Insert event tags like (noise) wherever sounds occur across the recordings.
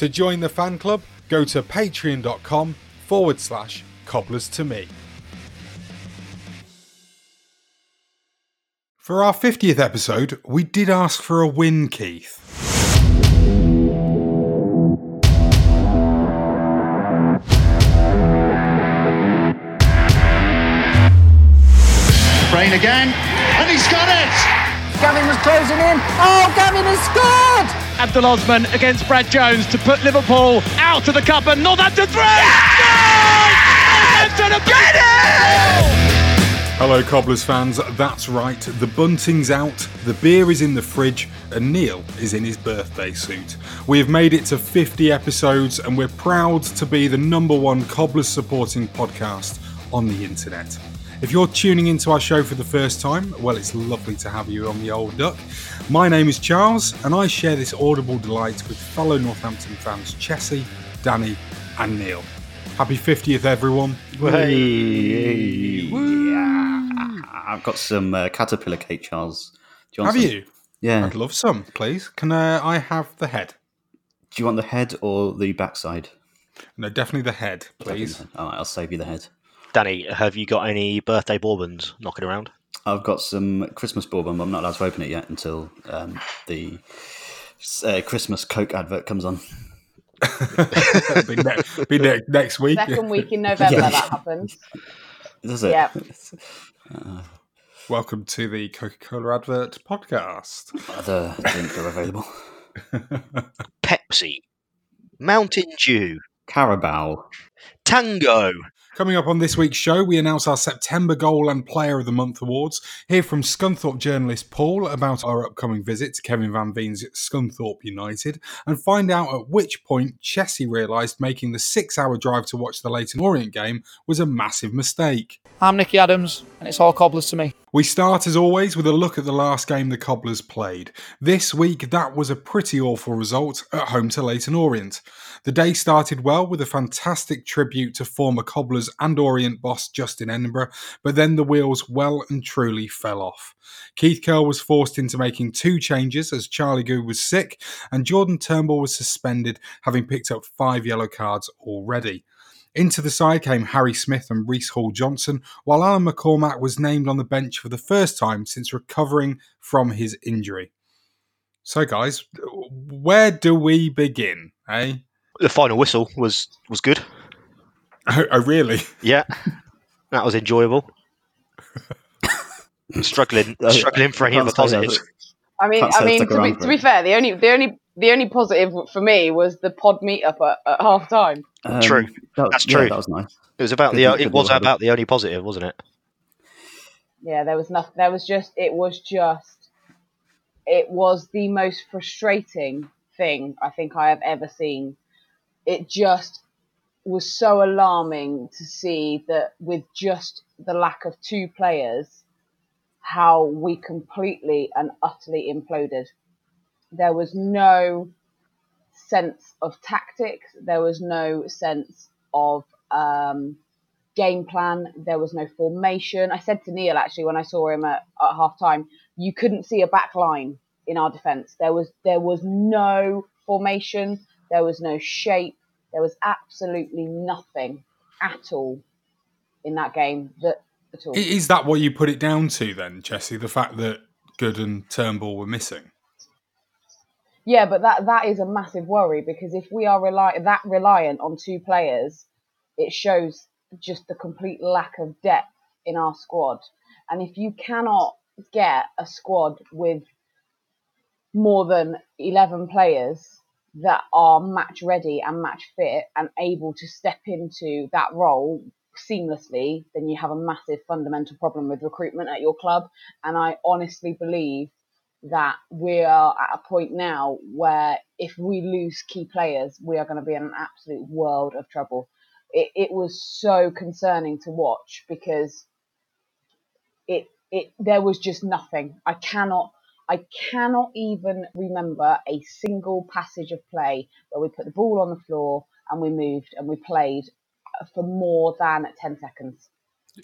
To join the fan club, go to patreon.com forward slash cobblers to me. For our 50th episode, we did ask for a win, Keith. Brain again, and he's got it! Gavin was closing in. Oh, Gavin has scored! Abdul Osman against Brad Jones to put Liverpool out of the cup and Northampton three. Northampton get! Hello, Cobblers fans. That's right, the bunting's out, the beer is in the fridge, and Neil is in his birthday suit. We have made it to 50 episodes, and we're proud to be the number one Cobblers supporting podcast on the internet. If you're tuning into our show for the first time, well, it's lovely to have you on the old duck. My name is Charles, and I share this audible delight with fellow Northampton fans Chessie, Danny, and Neil. Happy 50th, everyone. Hey, Yeah. I've got some uh, caterpillar cake, Charles. Do you want Have some? you? Yeah. I'd love some, please. Can uh, I have the head? Do you want the head or the backside? No, definitely the head, please. All right, I'll save you the head. Danny, have you got any birthday bourbons knocking around? I've got some Christmas bourbon, but I'm not allowed to open it yet until um, the uh, Christmas Coke advert comes on. (laughs) be ne- be ne- next week. Second week in November Yeah. that happens. Does it? Yeah. Welcome to the Coca Cola Advert podcast. Other drinks are available. (laughs) Pepsi, Mountain Dew, Carabao. Tango. Coming up on this week's show, we announce our September Goal and Player of the Month awards. Hear from Scunthorpe journalist Paul about our upcoming visit to Kevin Van Veen's Scunthorpe United, and find out at which point Chessie realised making the six-hour drive to watch the Leyton Orient game was a massive mistake. I'm Nicky Adams, and it's all cobblers to me. We start as always with a look at the last game the Cobblers played. This week, that was a pretty awful result at home to Leyton Orient. The day started well with a fantastic tribute to former Cobblers and Orient boss Justin Edinburgh, but then the wheels well and truly fell off. Keith Curle was forced into making two changes as Charlie Goode was sick, and Jordan Turnbull was suspended, having picked up five yellow cards already. Into the side came Harry Smith and Reece Hall Johnson, while Alan McCormack was named on the bench for the first time since recovering from his injury. So, guys, where do we begin? Eh? The final whistle was was good. Oh, oh really? Yeah, that was enjoyable. (laughs) struggling, struggling for any Can't other positives. I mean, I mean, to be, to be fair, the only the only the only positive for me was the pod meetup at, at half time. Um, true, that, that's true. Yeah, that was nice. It was about good, the. It was about the only positive, wasn't it? Yeah, there was nothing. There was just. It was just. It was the most frustrating thing I think I have ever seen. It just was so alarming to see that with just the lack of two players, how we completely and utterly imploded. There was no sense of tactics. There was no sense of um, game plan. There was no formation. I said to Neil actually when I saw him at, at half time, you couldn't see a back line in our defence. There was there was no formation. There was no shape. There was absolutely nothing at all in that game that at all. Is that what you put it down to then, Chessie? The fact that Goode and Turnbull were missing? Yeah, but that that is a massive worry because if we are rely that reliant on two players, it shows just the complete lack of depth in our squad. And if you cannot get a squad with more than 11 players that are match ready and match fit and able to step into that role seamlessly, then you have a massive fundamental problem with recruitment at your club. And I honestly believe that we are at a point now where if we lose key players, we are going to be in an absolute world of trouble. It, it was so concerning to watch because it it there was just nothing. I cannot I cannot even remember a single passage of play where we put the ball on the floor and we moved and we played for more than 10 seconds.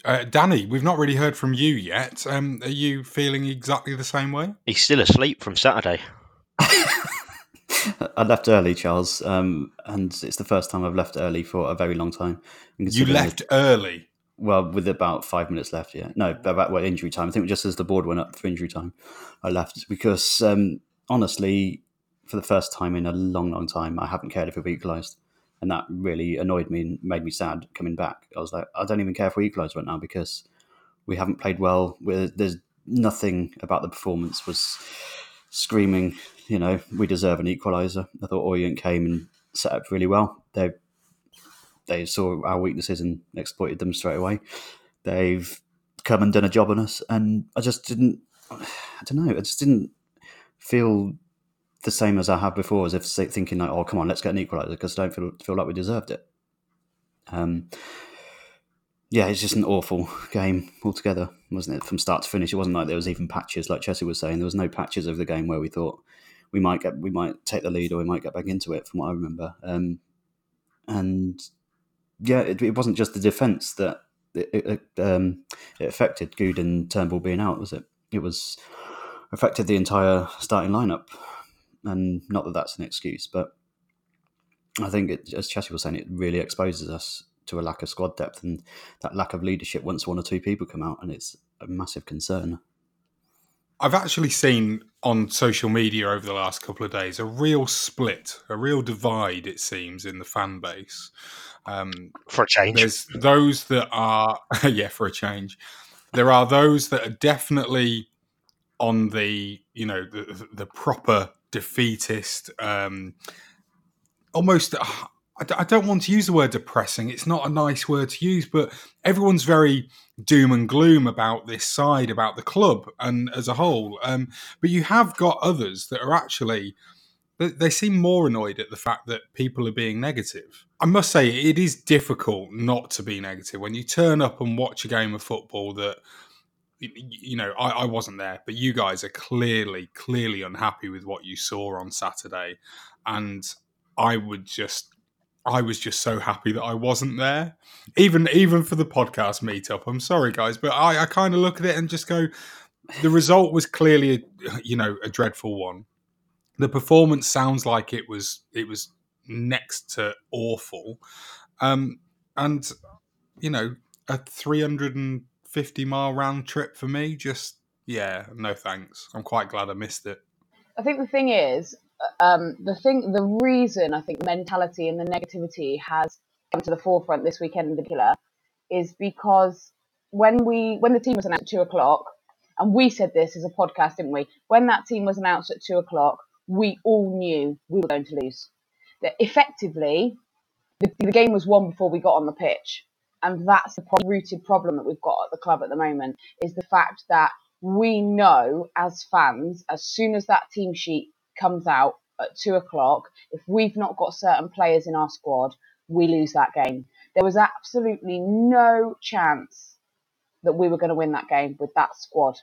Uh, Danny, we've not really heard from you yet. Um, are you feeling exactly the same way? He's still asleep from Saturday. (laughs) I left early, Charles, um, and it's the first time I've left early for a very long time. You left the, early? Well, with about five minutes left, yeah. No, about well, injury time. I think just as the board went up for injury time, I left because um, honestly, for the first time in a long, long time, I haven't cared if we equalised and that really annoyed me and made me sad coming back. I was like, I don't even care if we equalise right now because we haven't played well. We're, there's nothing about the performance was screaming, you know, we deserve an equaliser. I thought Orient came and set up really well. They they saw our weaknesses and exploited them straight away. They've come and done a job on us, and I just didn't. I don't know. I just didn't feel the same as I have before, as if thinking like, "Oh, come on, let's get an equaliser," because I don't feel feel like we deserved it. Um, yeah, it's just an awful game altogether, wasn't it? From start to finish, it wasn't like there was even patches, like Chessie was saying. There was no patches of the game where we thought we might get, we might take the lead or we might get back into it, from what I remember. Um, and yeah, it, it, wasn't just the defence that it, it, um, it affected. Goode and Turnbull being out, was it? It was affected the entire starting lineup and not that that's an excuse, but I think, it, as Chessie was saying, it really exposes us to a lack of squad depth and that lack of leadership once one or two people come out, and it's a massive concern. I've actually seen on social media over the last couple of days a real split, a real divide, it seems, in the fan base. Um, for a change. There's those that are, (laughs) yeah, for a change. There are those that are definitely on the, you know, the, the proper defeatist, um, almost. Uh, I don't want to use the word depressing. It's not a nice word to use, but everyone's very doom and gloom about this side, about the club, and as a whole. Um, but you have got others that are actually they seem more annoyed at the fact that people are being negative. I must say, it is difficult not to be negative when you turn up and watch a game of football that you know, I, I, wasn't there, but you guys are clearly, clearly unhappy with what you saw on Saturday. And I would just, I was just so happy that I wasn't there. Even, even for the podcast meetup. I'm sorry, guys, but I, I kind of look at it and just go, the result was clearly, a, you know, a dreadful one. The performance sounds like it was, it was next to awful. Um, and, you know, a 300 and 50 mile round trip for me. Just, yeah, no thanks. I'm quite glad I missed it. I think the thing is, um, the thing, the reason I think mentality and the negativity has come to the forefront this weekend in particular is because when we, when the team was announced at two o'clock, and we said this as a podcast, didn't we? When that team was announced at two o'clock, we all knew we were going to lose. That effectively, the, the game was won before we got on the pitch. And that's the pro- rooted problem that we've got at the club at the moment is the fact that we know as fans, as soon as that team sheet comes out at two o'clock, if we've not got certain players in our squad, we lose that game. There was absolutely no chance that we were going to win that game with that squad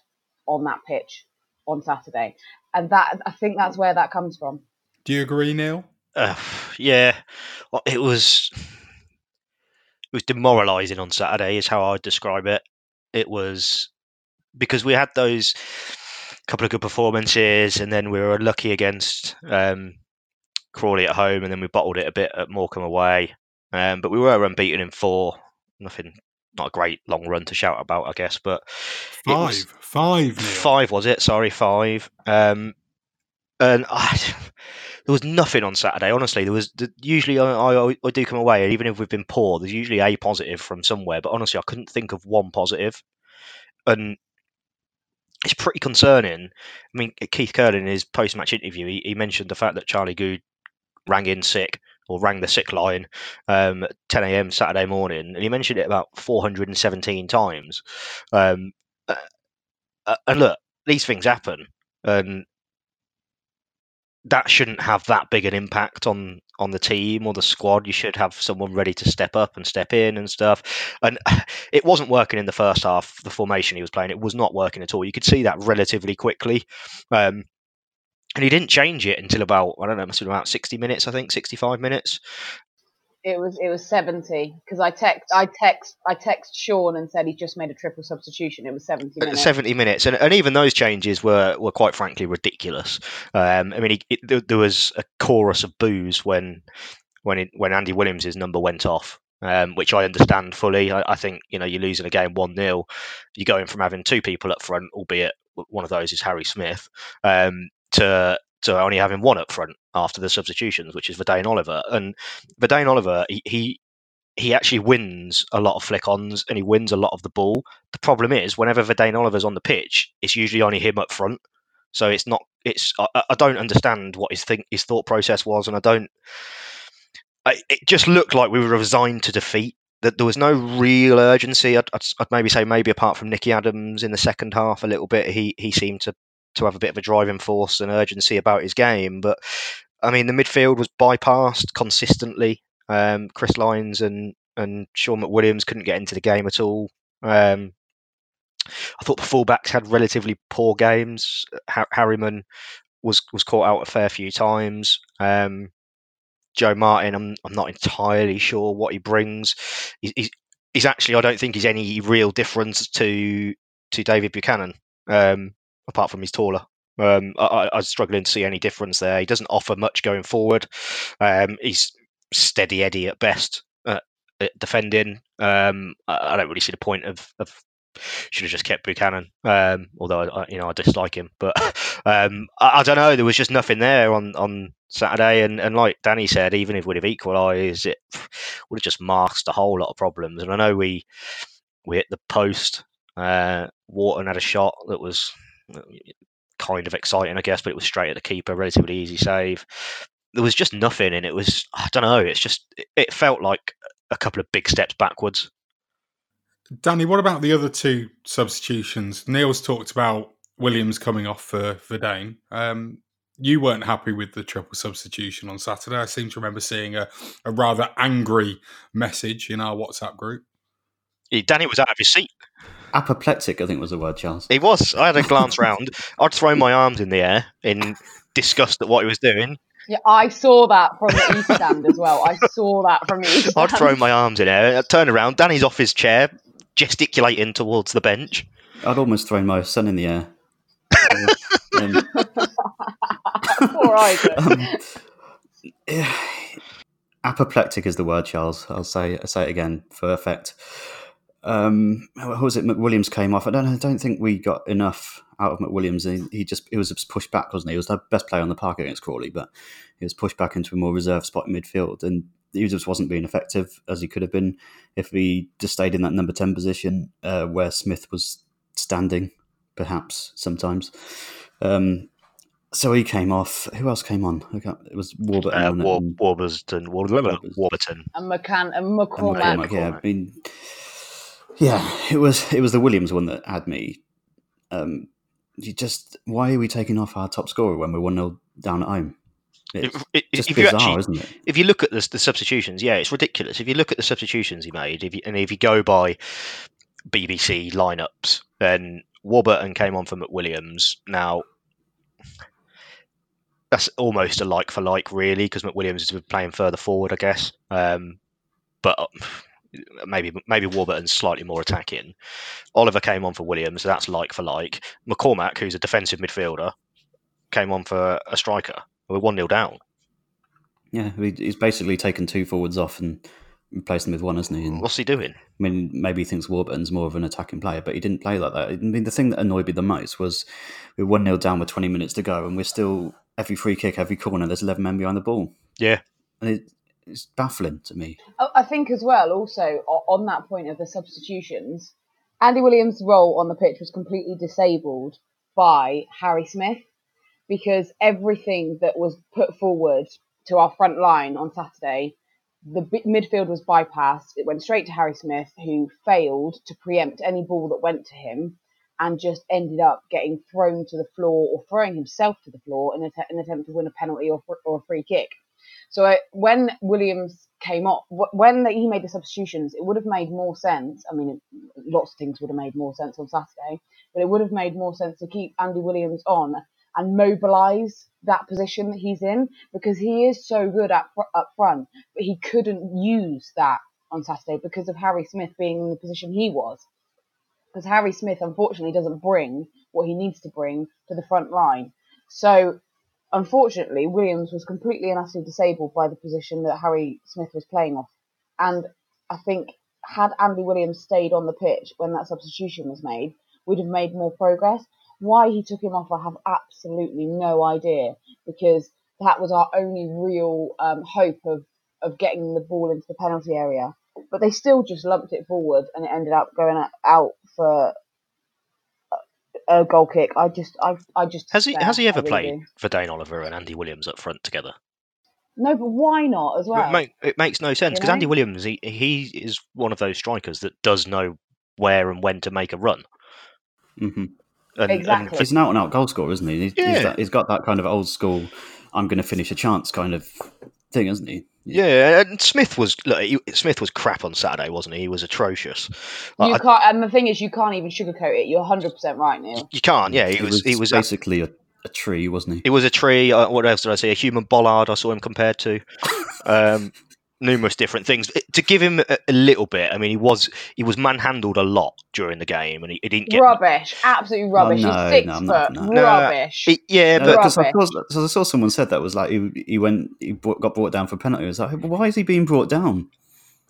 on that pitch on Saturday. And that I think that's where that comes from. Do you agree, Neil? Uh, yeah, it was it was demoralising on Saturday, is how I'd describe it. It was because we had those couple of good performances, and then we were lucky against um, Crawley at home, and then we bottled it a bit at Morecambe away. Um, but we were unbeaten in four. Nothing, not a great long run to shout about, I guess. But five, was, five, Neil. five was it? Sorry, five. Um, and (laughs) I, there was nothing on Saturday. Honestly, there was usually I, I, I do come away, even if we've been poor, there's usually a positive from somewhere. But honestly, I couldn't think of one positive. and it's pretty concerning. I mean, Keith Curlin in his post-match interview, he, he mentioned the fact that Charlie Goode rang in sick or rang the sick line um, at 10 a.m. Saturday morning, and he mentioned it about 417 times. Um, uh, uh, and look, these things happen, and that shouldn't have that big an impact on on the team or the squad. You should have someone ready to step up and step in and stuff. And (sighs) it wasn't working in the first half. The formation he was playing, it was not working at all. You could see that relatively quickly. Um, and he didn't change it until about I don't know, must have been about sixty minutes, I think, sixty-five minutes. It was it was seventy because I text I text I text Sean and said he just made a triple substitution. It was seventy minutes. Seventy minutes, and, and even those changes were, were quite frankly ridiculous. Um, I mean, he, it, there was a chorus of boos when when it, when Andy Williams' number went off. Um, which I understand fully. I, I, think you know you're losing a game one 0 You're going from having two people up front, albeit one of those is Harry Smith, um, to to only having one up front after the substitutions, which is Vadaine Oliver. And Vadaine Oliver, he, he he actually wins a lot of flick ons and he wins a lot of the ball. The problem is, whenever Vadaine Oliver's on the pitch, it's usually only him up front. So it's not. It's I, I don't understand what his think his thought process was, and I don't. I, it just looked like we were resigned to defeat. That there was no real urgency. I'd, I'd, I'd, maybe say maybe apart from Nicky Adams in the second half a little bit, he he seemed to to have a bit of a driving force and urgency about his game. But I mean, the midfield was bypassed consistently. Um, Chris Lines and and Shaun McWilliams couldn't get into the game at all. Um, I thought the fullbacks had relatively poor games. Harriman was was caught out a fair few times. Um, Joe Martin, I'm I'm not entirely sure what he brings. He's, he's, he's actually I don't think he's any real difference to to David Buchanan. Um, apart from he's taller. Um, I, I, struggling to see any difference there. He doesn't offer much going forward. Um, he's steady Eddie at best at, at defending. Um, I, I, don't really see the point of, of should have just kept Buchanan. Um, although I, you know I dislike him, but (laughs) um, I, I, don't know. There was just nothing there on, on Saturday, and, and like Danny said, even if we'd have equalised, it (sighs) would have just masked a whole lot of problems. And I know we we hit the post. Uh, Wharton had a shot that was kind of exciting, I guess, but it was straight at the keeper, relatively easy save. There was just nothing, and it was I don't know. It's just it felt like a couple of big steps backwards. Danny, what about the other two substitutions? Neil's talked about Williams coming off for Vadaine. Um, you weren't happy with the triple substitution on Saturday. I seem to remember seeing a, a rather angry message in our WhatsApp group. Danny was out of his seat. Apoplectic, I think was the word, Charles. He was. I had a glance round. I'd throw my arms in the air in disgust at what he was doing. Yeah, I saw that from the east stand as well. I saw that from the east stand. I'd throw my arms in air, I'd turn around. Danny's off his chair, gesticulating towards the bench. I'd almost thrown my son in the air. (laughs) um, Poor (laughs) um, yeah, apoplectic is the word, Charles. I'll say I'll say it again for effect um, how was it? McWilliams came off. I don't. I don't think we got enough out of McWilliams. He, he just he was pushed back, wasn't he? He was the best player on the park against Crawley, but he was pushed back into a more reserve spot in midfield, and he just wasn't being effective as he could have been if he just stayed in that number ten position uh, where Smith was standing, perhaps sometimes. Um, So he came off. Who else came on? It was Warburton. Uh, and- War, and- Warburton, Warburton, Warburton. And McCann and and McCormack. McCormack, Yeah, I mean, yeah, it was it was the Williams one that had me. Um, you just why are we taking off our top scorer when we're one 0 down at home? It's If- if- if you bizarre, actually- it? If you look at the, the substitutions, yeah, it's ridiculous. If you look at the substitutions he made, if you, and if you go by BBC lineups, then Warburton came on for McWilliams. Now, that's almost a like for like, really, because McWilliams is playing further forward, I guess. Um, but uh, maybe maybe Warburton's slightly more attacking. Oliver came on for Williams, so that's like for like. McCormack, who's a defensive midfielder, came on for a striker. We're one 0 down. Yeah, he's basically taken two forwards off and replaced them with one, hasn't he? And, What's he doing? I mean, maybe he thinks Warburton's more of an attacking player, but he didn't play like that. I mean, the thing that annoyed me the most was we were 1 0 down with 20 minutes to go, and we're still, every free kick, every corner, there's 11 men behind the ball. Yeah. And it, it's baffling to me. I I think as well, also on that point of the substitutions, Andy Williams' role on the pitch was completely disabled by Harry Smith because everything that was put forward to our front line on Saturday, the midfield was bypassed. It went straight to Harry Smith, who failed to preempt any ball that went to him and just ended up getting thrown to the floor or throwing himself to the floor in an attempt to win a penalty or, or a free kick. So I, when Williams came off, wh- when he made the substitutions, it would have made more sense. I mean, lots of things would have made more sense on Saturday, but it would have made more sense to keep Andy Williams on and mobilise that position that he's in because he is so good at up front, but he couldn't use that on Saturday because of Harry Smith being in the position he was. Because Harry Smith, unfortunately, doesn't bring what he needs to bring to the front line. So unfortunately, Williams was completely and utterly disabled by the position that Harry Smith was playing off. And I think had Andy Williams stayed on the pitch when that substitution was made, we'd have made more progress. Why he took him off, I have absolutely no idea because that was our only real um, hope of, of getting the ball into the penalty area. But they still just lumped it forward and it ended up going out for a goal kick. I just, I, I just Has he has he ever played do. Vadaine Oliver and Andy Williams up front together? No, but why not as well? It, make, it makes no sense You because know? Andy Williams he he is one of those strikers that does know where and when to make a run. hmm And, Exactly. And He's an out and out goal scorer, isn't he? He's, Yeah. he's, that, he's got that kind of old school, I'm going to finish a chance kind of thing, isn't he? Yeah, and Smith was look, he, Smith was crap on Saturday, wasn't he? He was atrocious. Like, You can't, and the thing is, you can't even sugarcoat it. You're 100 percent right, Neil. you can't. Yeah, he was. He was. basically a, a tree, wasn't he? He was a tree. Uh, what else did I say? A human bollard. I saw him compared to. Um, numerous different things. To give him a, a little bit, I mean, he was he was manhandled a lot during the game, and he, he didn't get. Rubbish, absolutely rubbish. no, He's six no, foot, no, no. No, rubbish. he- yeah, No, but 'cause I, Rubbish. I saw someone said that was like he, he went he brought, got brought down for a penalty. It was like, why is he being brought down?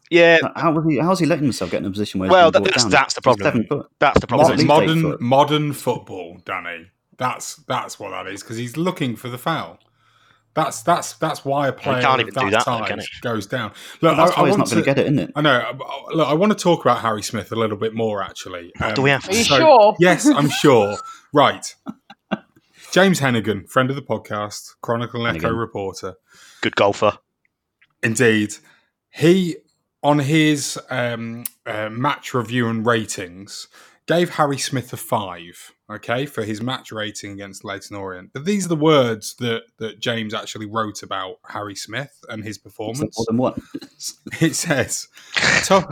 yeah, How was he? How's he letting himself get in a position where? Well, he's that's- down? that's the problem. Seven foot. that's the problem. Mod- It's least eight modern modern football, Danny. That's that's what that is because he's looking for the foul. That's that's that's why a player can't even that, do that, though, size can goes down. Look, that's I, I he's want not going to to get it, isn't it? I know. uh, Look, I want to talk about Harry Smith a little bit more. Actually, Um, Do we have Are you so- sure? (laughs) Yes, I'm sure. Right. James Hennigan, friend of the podcast, Chronicle and Echo reporter. good golfer. Indeed. He, on his um, uh, match review and ratings, gave Harry Smith a five, okay, for his match rating against Leyton Orient. But these are the words that, that James actually wrote about Harry Smith and his performance. more than one? (laughs) It says, tough,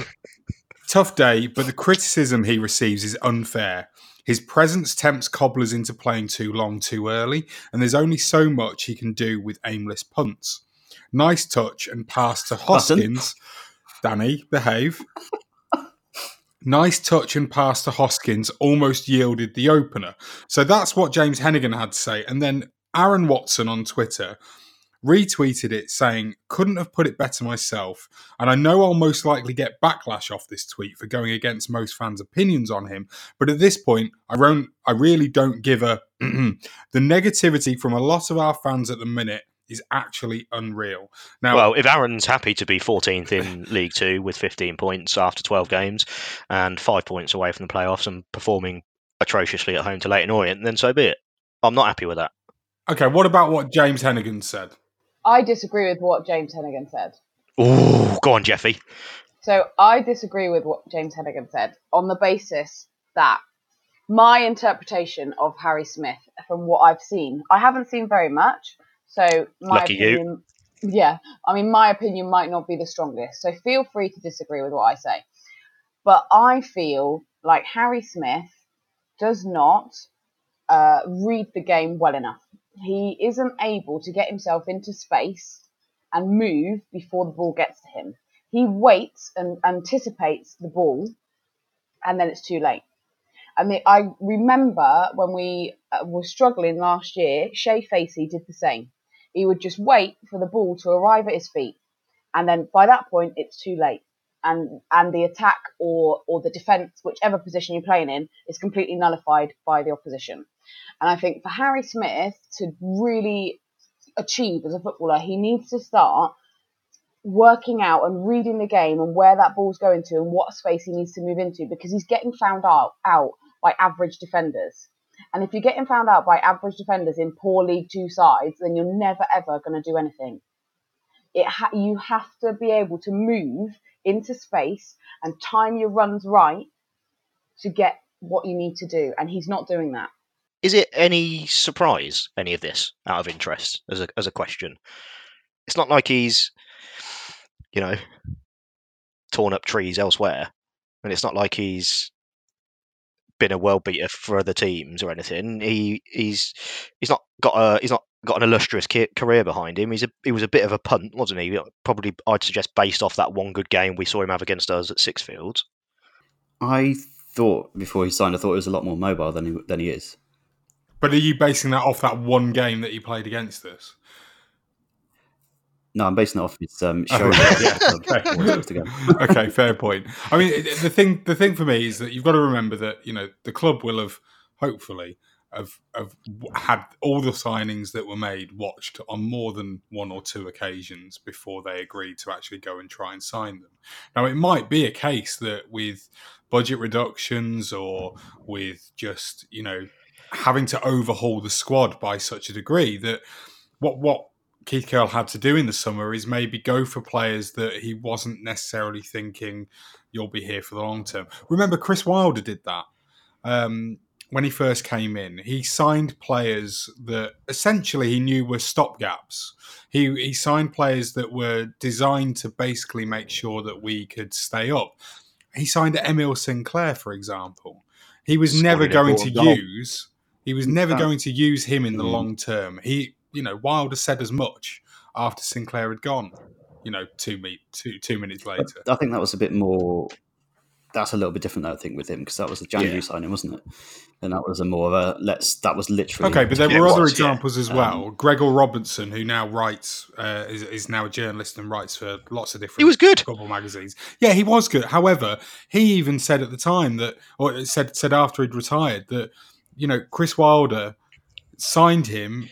tough day, but the criticism he receives is unfair. His presence tempts cobblers into playing too long too early, and there's only so much he can do with aimless punts. Nice touch and pass to Hoskins. Danny, behave. Nice touch and pass to Hoskins almost yielded the opener. So that's what James Hennigan had to say. And then Aaron Watson on Twitter retweeted it saying, Couldn't have put it better myself. And I know I'll most likely get backlash off this tweet for going against most fans' opinions on him. But at this point, I, don't, I really don't give a. (clears throat) the negativity from a lot of our fans at the minute is actually unreal. Now, Well, if Aaron's happy to be 14th in (laughs) League Two with 15 points after 12 games and five points away from the playoffs and performing atrociously at home to Leyton Orient, then so be it. I'm not happy with that. Okay, what about what James Hennigan said? I disagree with what James Hennigan said. Oh, go on, Jeffy. So I disagree with what James Hennigan said on the basis that my interpretation of Harry Smith from what I've seen, I haven't seen very much. So my Lucky you. opinion, yeah, I mean, my opinion might not be the strongest. So feel free to disagree with what I say. But I feel like Harry Smith does not uh, read the game well enough. He isn't able to get himself into space and move before the ball gets to him. He waits and anticipates the ball, and then it's too late. I mean, I remember when we uh, were struggling last year, Shay Facey did the same. He would just wait for the ball to arrive at his feet, and then by that point, it's too late. And and the attack or or the defense, whichever position you're playing in, is completely nullified by the opposition. And I think for Harry Smith to really achieve as a footballer, he needs to start working out and reading the game and where that ball's going to and what space he needs to move into because he's getting found out out by average defenders. And if you're getting found out by average defenders in poor League Two sides, then you're never ever going to do anything. It ha- you have to be able to move into space and time your runs right to get what you need to do, and he's not doing that. Is it any surprise, any of this, out of interest, as a as a question? It's not like he's, you know, torn up trees elsewhere, and it's not like he's been a world beater for other teams or anything. He he's he's not got a he's not got an illustrious career behind him. He's a he was a bit of a punt, wasn't he? Probably I'd suggest based off that one good game we saw him have against us at Sixfields. I thought before he signed, I thought he was a lot more mobile than he than he is. But are you basing that off that one game that he played against us? No, I'm basing it off his um, show. Oh, yeah. okay. (laughs) okay, fair point. I mean, the thing the thing for me is that you've got to remember that you know the club will have hopefully have, have had all the signings that were made watched on more than one or two occasions before they agreed to actually go and try and sign them. Now, it might be a case that with budget reductions or with just you know having to overhaul the squad by such a degree that what what Keith Curle had to do in the summer is maybe go for players that he wasn't necessarily thinking you'll be here for the long term. Remember, Chris Wilder did that um, when he first came in. He signed players that essentially he knew were stopgaps. He he signed players that were designed to basically make sure that we could stay up. He signed Emile Sinclair, for example. He was Scored never going to Goal. use. He was never That- going to use him in the Mm. long term. He, you know, Wilder said as much after Sinclair had gone. You know, two me two two minutes later. I think that was a bit more. That's a little bit different, though, I think, with him because that was a January Yeah. signing, wasn't it? And that was a more of a let's. That was literally Okay, but there were it other was, yeah. examples as well. Gregor Robertson, who now writes, uh, is, is now a journalist and writes for lots of different. He was good. football magazines. Yeah, he was good. However, he even said at the time that, or said said after he'd retired that, you know, Chris Wilder signed him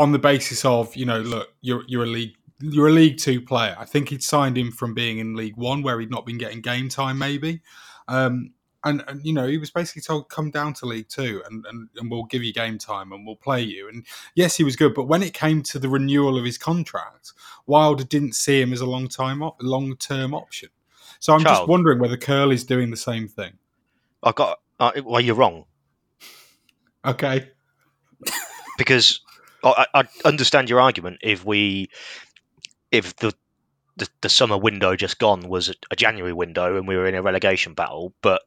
on the basis of, you know, look, you're you're a league you're a League Two player. I think he'd signed him from being in League One, where he'd not been getting game time, maybe. Um, and, and you know, he was basically told, "Come down to League Two, and, and and we'll give you game time, and we'll play you." And yes, he was good, but when it came to the renewal of his contract, Wilder didn't see him as a long time op- long term option. So I'm just wondering whether Curle is doing the same thing. I got. Uh, well, you're wrong Okay, because I, I understand your argument. If we, if the the, the summer window just gone was a, a January window and we were in a relegation battle, but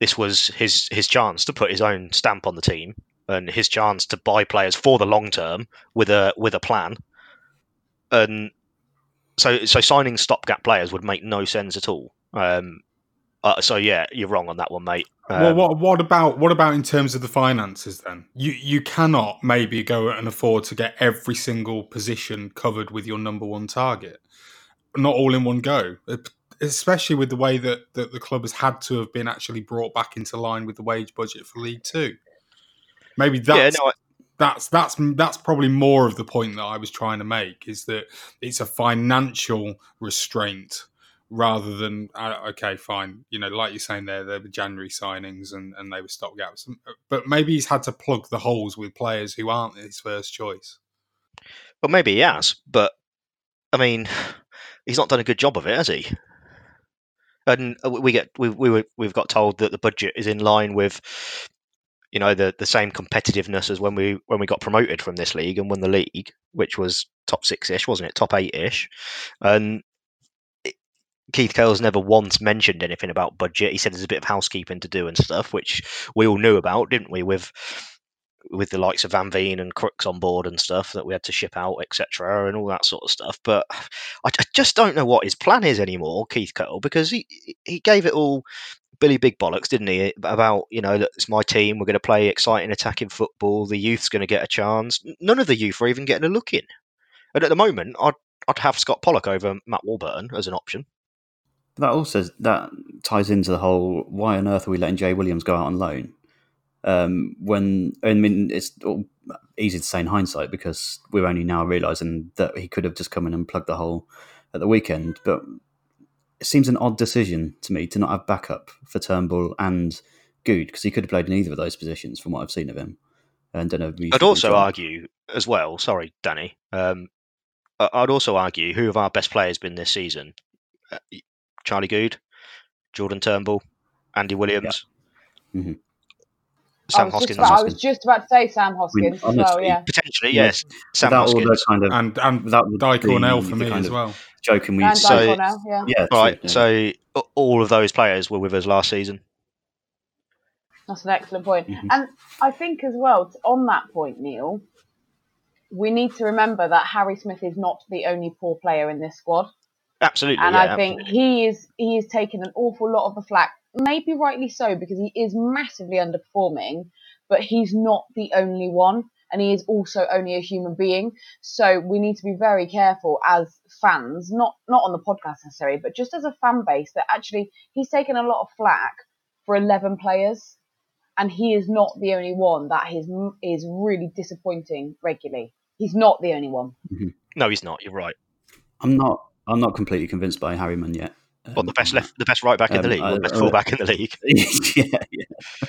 this was his his chance to put his own stamp on the team and his chance to buy players for the long term with a with a plan. And so so signing stopgap players would make no sense at all. Um, uh, so yeah, you're wrong on that one, mate. Well, Um, what what about what about in terms of the finances? Then you you cannot maybe go and afford to get every single position covered with your number one target, not all in one go. Especially with the way that, that the club has had to have been actually brought back into line with the wage budget for League Two. Maybe that's yeah, no, I- that's that's that's probably more of the point that I was trying to make is that it's a financial restraint rather than uh, okay, fine. You know, like you're saying, there there were January signings and and they were stopgaps, but maybe he's had to plug the holes with players who aren't his first choice. Well, maybe he has, but I mean, he's not done a good job of it, has he? And uh, we get we we were, we've got told that the budget is in line with you know the the same competitiveness as when we when we got promoted from this league and won the league, which was top six ish, wasn't it? Top eight ish, and Keith Curle's never once mentioned anything about budget. He said there's a bit of housekeeping to do and stuff, which we all knew about, didn't we? With with the likes of Van Veen and Crooks on board and stuff that we had to ship out, etc., and all that sort of stuff. But I, just don't know what his plan is anymore, Keith Curle, because he he gave it all Billy Big Bollocks, didn't he? About you know that it's my team, we're going to play exciting attacking football, the youth's going to get a chance. None of the youth are even getting a look in, and at the moment, I'd I'd have Scott Pollock over Matt Warburton as an option. That also that ties into the whole why on earth are we letting Jay Williams go out on loan? Um, when I mean it's easy to say in hindsight because we're only now realizing that he could have just come in and plugged the hole at the weekend, but it seems an odd decision to me to not have backup for Turnbull and Goode because he could have played in either of those positions from what I've seen of him. And don't know. I'd also argue as well. Sorry, Danny. Um, I'd also argue who of our best players been this season? Charlie Goode, Jordan Turnbull, Andy Williams. Yeah. Mm-hmm. Sam Hoskins. About, I was just about to say Sam Hoskins I mean, honestly, as well. Yeah, potentially yes. Sam Hoskins kind of, and and without Di Cornell for me as well. Joking we and so, Cornell, yeah. yeah right. Yeah. So all of those players were with us last season. That's an excellent point. Mm-hmm. and I think as well on that point, Neil, we need to remember that Harry Smith is not the only poor player in this squad. Absolutely, and yeah, I think absolutely. he is he is taking an awful lot of the flack, maybe rightly so because he is massively underperforming, but he's not the only one, and he is also only a human being. So we need to be very careful as fans, not not on the podcast necessarily, but just as a fan base that actually he's taken a lot of flack for eleven players, and he is not the only one that is is really disappointing regularly. He's not the only one. Mm-hmm. No, he's not. You're right. I'm not. I'm not completely convinced by Harriman yet. Well, the best left, the best right back in the league, or the best full back in the league. (laughs) yeah, yeah,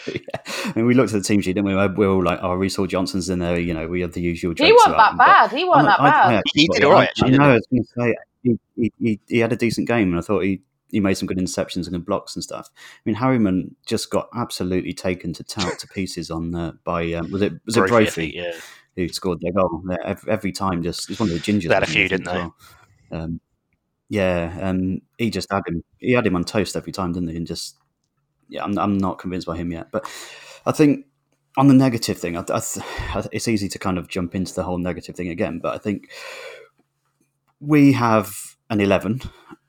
(laughs) yeah. I mean, we looked at the team sheet, didn't we? We are all like, "Oh, Reece Johnson's in there." You know, we had the usual. He wasn't that bad. He wasn't that bad. I, he did all right. I, I know. I was going to say he, he, he, he had a decent game, and I thought he he made some good interceptions and good blocks and stuff. I mean, Harryman just got absolutely taken to tout to pieces on uh, by um, was it was it Brophy? Yeah. Who scored their goal every, every time? Just it's one of the gingers. They had a few, didn't they? Well. Um, yeah, um, he just had him. He had him on toast every time, didn't he? And just yeah, I'm I'm not convinced by him yet. But I think on the negative thing, I, I, it's easy to kind of jump into the whole negative thing again. But I think we have an eleven,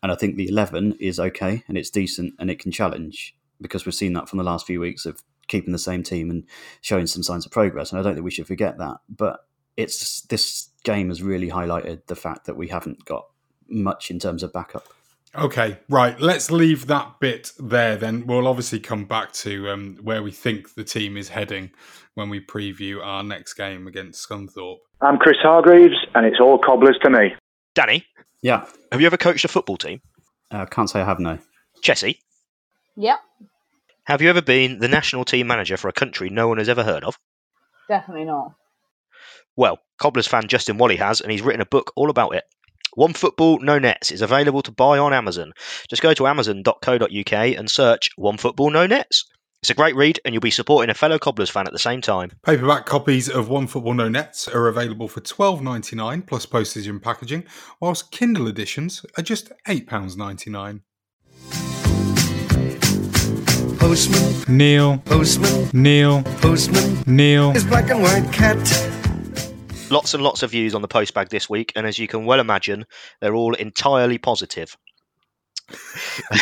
and I think the eleven is okay and it's decent and it can challenge because we've seen that from the last few weeks of keeping the same team and showing some signs of progress. And I don't think we should forget that. But it's this game has really highlighted the fact that we haven't got much in terms of backup. Okay, right. Let's leave that bit there then. We'll obviously come back to um, where we think the team is heading when we preview our next game against Scunthorpe. I'm Chris Hargreaves, and it's all cobblers to me. Danny? Yeah. Have you ever coached a football team? I uh, can't say I have, no. Chessie? Yep. Have you ever been the national team manager for a country no one has ever heard of? Definitely not. Well, Cobblers fan Justin Walley has, and he's written a book all about it. One Football No Nets is available to buy on Amazon. Just go to amazon.co.uk and search One Football No Nets. It's a great read, and you'll be supporting a fellow Cobblers fan at the same time. Paperback copies of One Football No Nets are available for twelve ninety nine plus postage and packaging, whilst Kindle editions are just eight pounds ninety nine. Postman, Neil, Postman, Neil, Postman, Neil. His black and white cat. Lots and lots of views on the postbag this week, and as you can well imagine, they're all entirely positive. (laughs)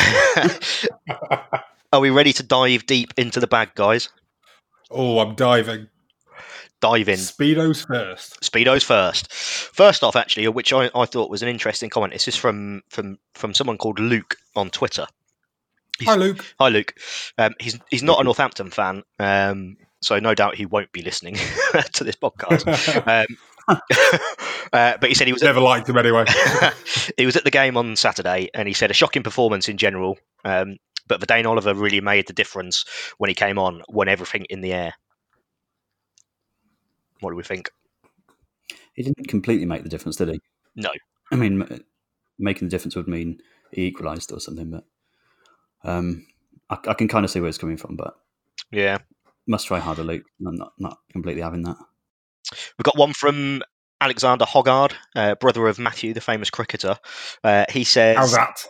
Are we ready to dive deep into the bag, guys? Oh, I'm diving. Dive in. Speedos first. Speedos first. First off, actually, which I, I thought was an interesting comment. This is from from from someone called Luke on Twitter. He's, hi, Luke. Hi, Luke. Um, he's he's not a Northampton fan, um, so no doubt he won't be listening (laughs) to this podcast. (laughs) um, (laughs) uh, but he said he was never liked him anyway. he was at the game on Saturday, and he said a shocking performance in general. Um, but Dane Oliver really made the difference when he came on, won everything in the air. What do we think? He didn't completely make the difference, did he? No. I mean, making the difference would mean he equalised or something, but um, I, I, can kind of see where it's coming from. But yeah, must try harder, Luke. I'm not not completely having that. We've got one from Alexander Hoggard, uh, brother of Matthew, the famous cricketer. Uh, he says, "How's that?"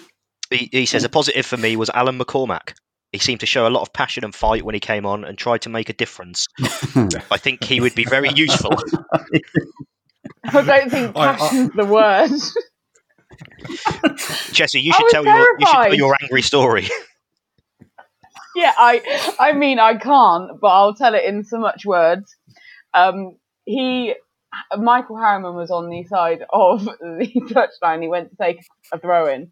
(laughs) he, he says a positive for me was Alan McCormack. He seemed to show a lot of passion and fight when he came on and tried to make a difference. (laughs) I think he would be very useful. (laughs) I don't think passion's the word. Jesse, you should tell your you should tell your angry story. Yeah, I I mean I can't, but I'll tell it in so much words. Um, he Michael Harriman was on the side of (laughs) the touchline. He went to take a throw in.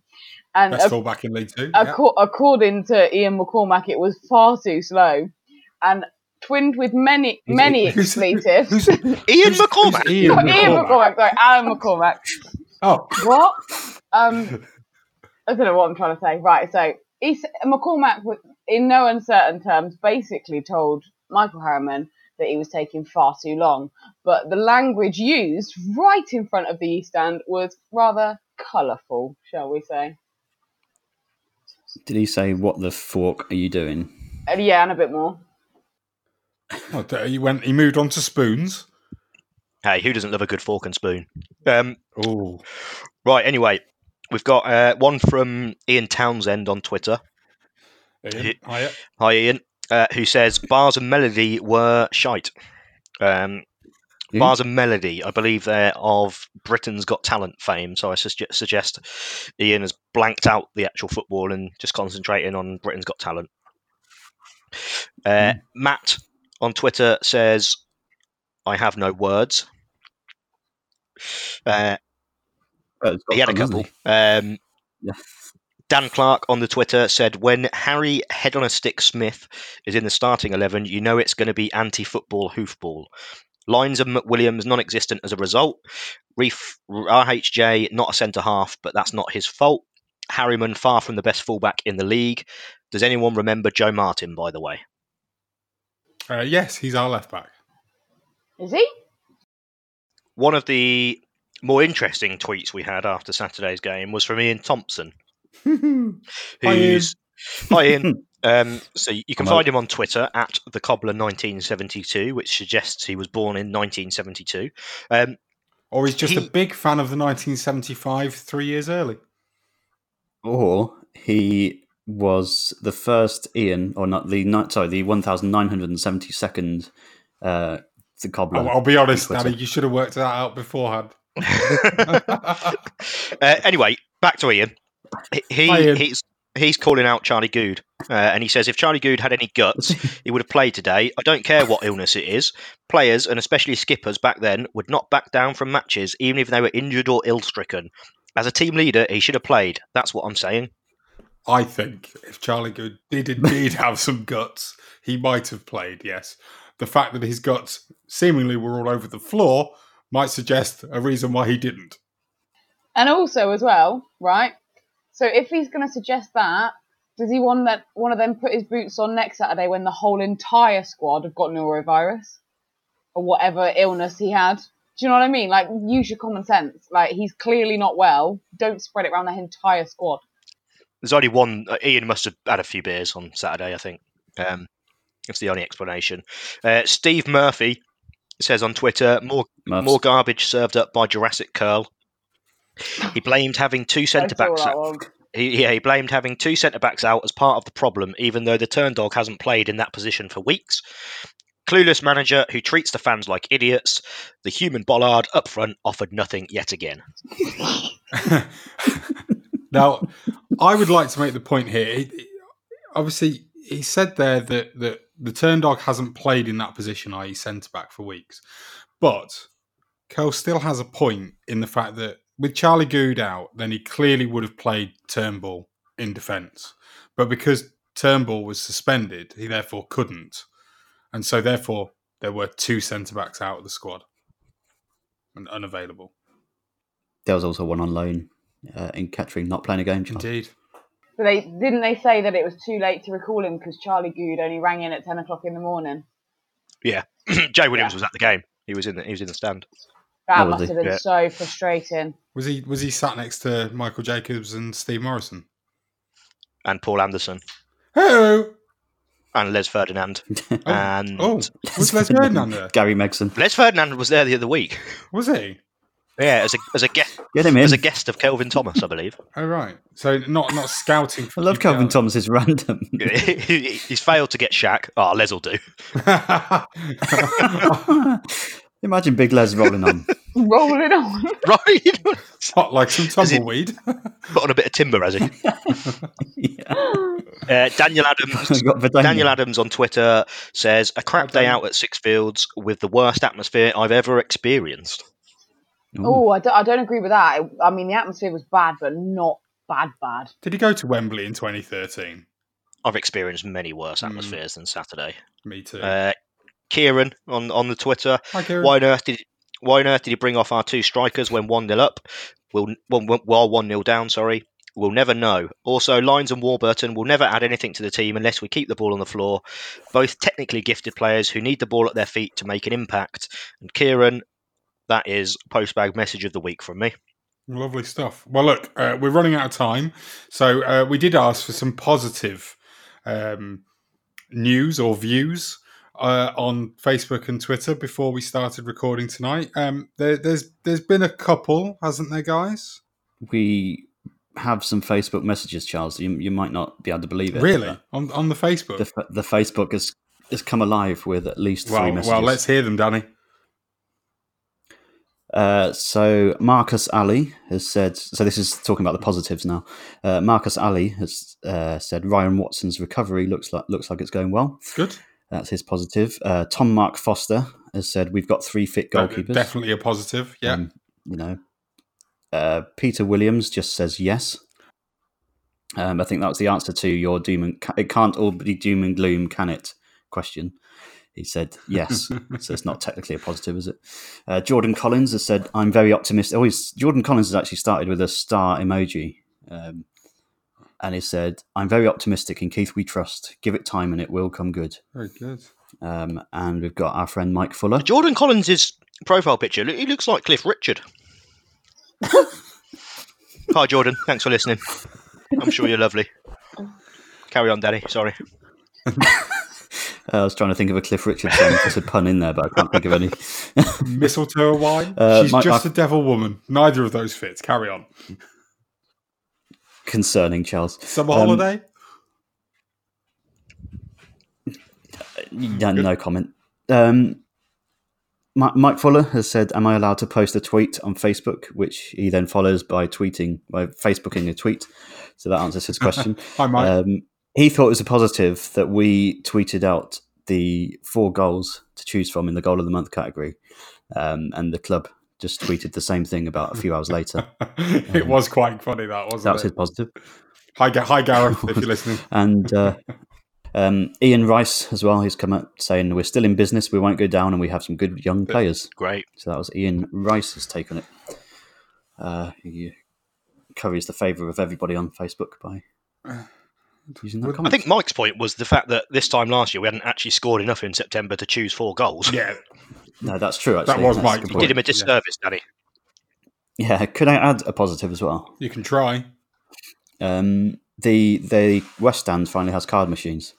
And Best a, back in League Two. Yeah. according to Ian McCormack, it was far too slow, and twinned with many many expletives. Who's, (laughs) who's, Ian McCormack. Ian, McCormack. Ian McCormack. Sorry, Alan McCormack. Oh, what? Um, I don't know what I'm trying to say. Right, so he's, McCormack, in no uncertain terms, basically told Michael Harriman that he was taking far too long. But the language used right in front of the East Stand was rather colourful, shall we say. Did he say, What the fork are you doing? Uh, yeah, and a bit more. (laughs) Oh, he went. He moved on to spoons. Hey, who doesn't love a good fork and spoon? Um, oh, right. Anyway, we've got uh, one from Ian Townsend on Twitter. Ian, hi, hi, Ian uh, who says bars and melody were shite. Um, mm. Bars and melody, I believe they're of Britain's Got Talent fame. So I su- suggest Ian has blanked out the actual football and just concentrating on Britain's Got Talent. Uh, mm. Matt on Twitter says, "I have no words." Uh, he had a couple. Um, yeah. Dan Clark on the Twitter said, "When Harry Head on a Stick Smith is in the starting eleven, you know it's going to be anti-football hoofball. Lines of McWilliams non-existent as a result. Reef RHJ not a centre half, but that's not his fault. Harriman far from the best fullback in the league. Does anyone remember Joe Martin? By the way, uh, yes, he's our left back. Is he? One of the more interesting tweets we had after Saturday's game was from Ian Thompson, who's hi Ian. (laughs) Um, so you can find him on Twitter at the Cobbler 1972, which suggests he was born in 1972. Um, or he's just he, a big fan of the 1975, three years early. Or he was the first Ian, or not the sorry, the 1972nd uh, the Cobbler. I'll, I'll be honest, Danny, you should have worked that out beforehand. (laughs) (laughs) uh, anyway, back to Ian. He, he's he's calling out Charlie Goode, uh, and he says if Charlie Goode had any guts, (laughs) he would have played today. I don't care what illness it is. Players and especially skippers back then would not back down from matches, even if they were injured or ill-stricken. As a team leader, he should have played. That's what I'm saying. I think if Charlie Goode did indeed have some guts, he might have played. Yes, the fact that his guts seemingly were all over the floor might suggest a reason why he didn't. And also, as well, right? So if he's going to suggest that, does he want that one of them put his boots on next Saturday when the whole entire squad have got norovirus or whatever illness he had? Do you know what I mean? Like, use your common sense. Like, he's clearly not well. Don't spread it around the entire squad. There's only one. Uh, Ian must have had a few beers on Saturday, I think. Um, that's the only explanation. Uh, Steve Murphy says on Twitter, more more garbage served up by Jurassic Curle. He blamed having two centre backs out. He, yeah, he blamed having two centre backs out as part of the problem, even though the turn dog hasn't played in that position for weeks. Clueless manager who treats the fans like idiots. The human bollard up front offered nothing yet again. (laughs) now, I would like to make the point here. Obviously, he said there that, that the turn dog hasn't played in that position, i.e., centre back, for weeks. But Curle still has a point in the fact that with Charlie Goode out, then he clearly would have played Turnbull in defence. But because Turnbull was suspended, he therefore couldn't. And so therefore there were two centre backs out of the squad. and unavailable. There was also one on loan uh, in Kettering, not playing a game. Charles. Indeed. But they didn't they say that it was too late to recall him because Charlie Goode only rang in at ten o'clock in the morning. Yeah, (clears throat) Jay Williams was at the game. He was in the he was in the stand. That Oh, must have been Yeah. so frustrating. Was he was he sat next to Michael Jacobs and Steve Morrison? And Paul Anderson Hello. and Les Ferdinand. (laughs) Oh, and Oh, was Les (laughs) Ferdinand there? Gary Megson. Les Ferdinand was there the other week. Was he? Yeah, as a as a guest Get him in. as a guest of Kelvin Thomas, I believe. (laughs) Oh right. So not not scouting. I love Kelvin QPR. Thomas is random. He's failed to get Shaq. Oh, Les will do. Imagine Big Les rolling on. Rolling on. (laughs) Right, (laughs) Hot like some tumbleweed. (laughs) put on a bit of timber, has he? Uh, Daniel Adams. Daniel Adams on Twitter says a crap day out at Sixfields with the worst atmosphere I've ever experienced. Oh, I don't, I don't agree with that. I mean, the atmosphere was bad, but not bad, bad. Did he go to Wembley in 2013? I've experienced many worse atmospheres than Saturday. Me too. Uh, Kieran on on the Twitter. Hi, Kieran. Why on earth did why on earth did he bring off our two strikers when one 0 up? We'll well, while one 0 down. Sorry. We'll never know. Also, Lines and Warburton will never add anything to the team unless we keep the ball on the floor. Both technically gifted players who need the ball at their feet to make an impact. And Kieran, that is postbag message of the week from me. Lovely stuff. Well, look, uh, we're running out of time, so uh, we did ask for some positive um, news or views uh, on Facebook and Twitter before we started recording tonight. Um, there, there's there's been a couple, hasn't there, guys? We have some Facebook messages, Charles. You, you might not be able to believe it. Really, on on the Facebook. The, the Facebook has, has come alive with at least three well, messages. well, let's hear them, Danny. Uh, so Marcus Ali has said. So this is talking about the positives now. Uh, Marcus Ali has uh, said Ryan Watson's recovery looks like looks like it's going well. Good. That's his positive. Uh, Tom Mark Foster has said we've got three fit goalkeepers. Definitely a positive. Yeah. Um, you know, uh, Peter Williams just says yes. Um, I think that was the answer to your doom and it can't all be doom and gloom, can it? Question. He said yes, (laughs) so it's not technically a positive, is it? Uh, Jordan Collins has said I'm very optimistic. Always, Jordan Collins has actually started with a star emoji, um, and he said I'm very optimistic in Keith. We trust. Give it time, and it will come good. Very good. Um, and we've got our friend Mike Fuller. Jordan Collins' profile picture, he looks like Cliff Richard. (laughs) Hi, Jordan. Thanks for listening. I'm sure you're lovely. Carry on, Daddy. Sorry. (laughs) I was trying to think of a Cliff Richard song. There's a pun in there, but I can't think of any. (laughs) Mistletoe wine. Uh, She's my- just I- a devil woman. Neither of those fits. Carry on. Concerning Charles. Summer Um, holiday. Yeah, no comment. Um, Mike Fuller has said, "Am I allowed to post a tweet on Facebook?" Which he then follows by tweeting by Facebooking a tweet. So that answers his question. (laughs) Hi, Mike. Um, he thought it was a positive that we tweeted out the four goals to choose from in the goal of the month category, um, and the club just tweeted the same thing about a few hours later. (laughs) it was quite funny. That wasn't That was it? his positive. Hi, hi, Gareth, if (laughs) you're listening. And uh, (laughs) um, Ian Rice as well. He's come up saying we're still in business. We won't go down, and we have some good young players. Great. So that was Ian Rice's take on it. Uh, he curries the favour of everybody on Facebook by using that I think Mike's point was the fact that this time last year we hadn't actually scored enough in September to choose four goals. Yeah, no, that's true. Actually, That was That's Mike's a good You did him a disservice, Danny. Yeah, could I add a positive as well? you can try. Um, the the West Stand finally has card machines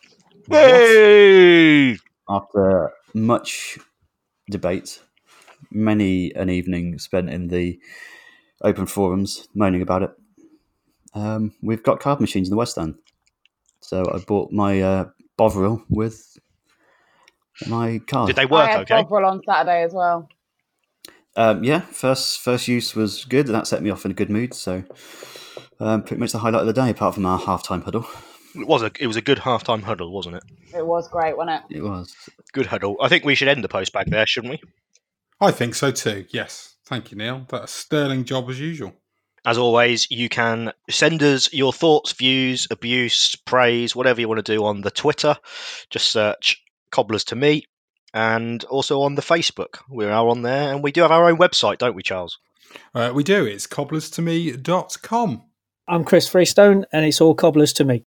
Hey! after much debate, many an evening spent in the open forums moaning about it. Um, we've got card machines in the West End, so I bought my uh, Bovril with my card. Did they I work had okay? Bovril on Saturday as well. Um, yeah, first first use was good, and that set me off in a good mood. So, um, pretty much the highlight of the day, apart from our halftime huddle. It was a it was a good halftime huddle, wasn't it? It was great, wasn't it? It was. Good huddle. I think we should end the post back there, shouldn't we? I think so too. Yes. Thank you, Neil. That's a sterling job as usual. As always, you can send us your thoughts, views, abuse, praise, whatever you want to do on the Twitter. Just search Cobblers to Me. and also on the Facebook. We are on there, and we do have our own website, don't we, Charles? Uh, we do. It's cobblerstome.com. I'm Chris Freestone, and it's all cobblers to me.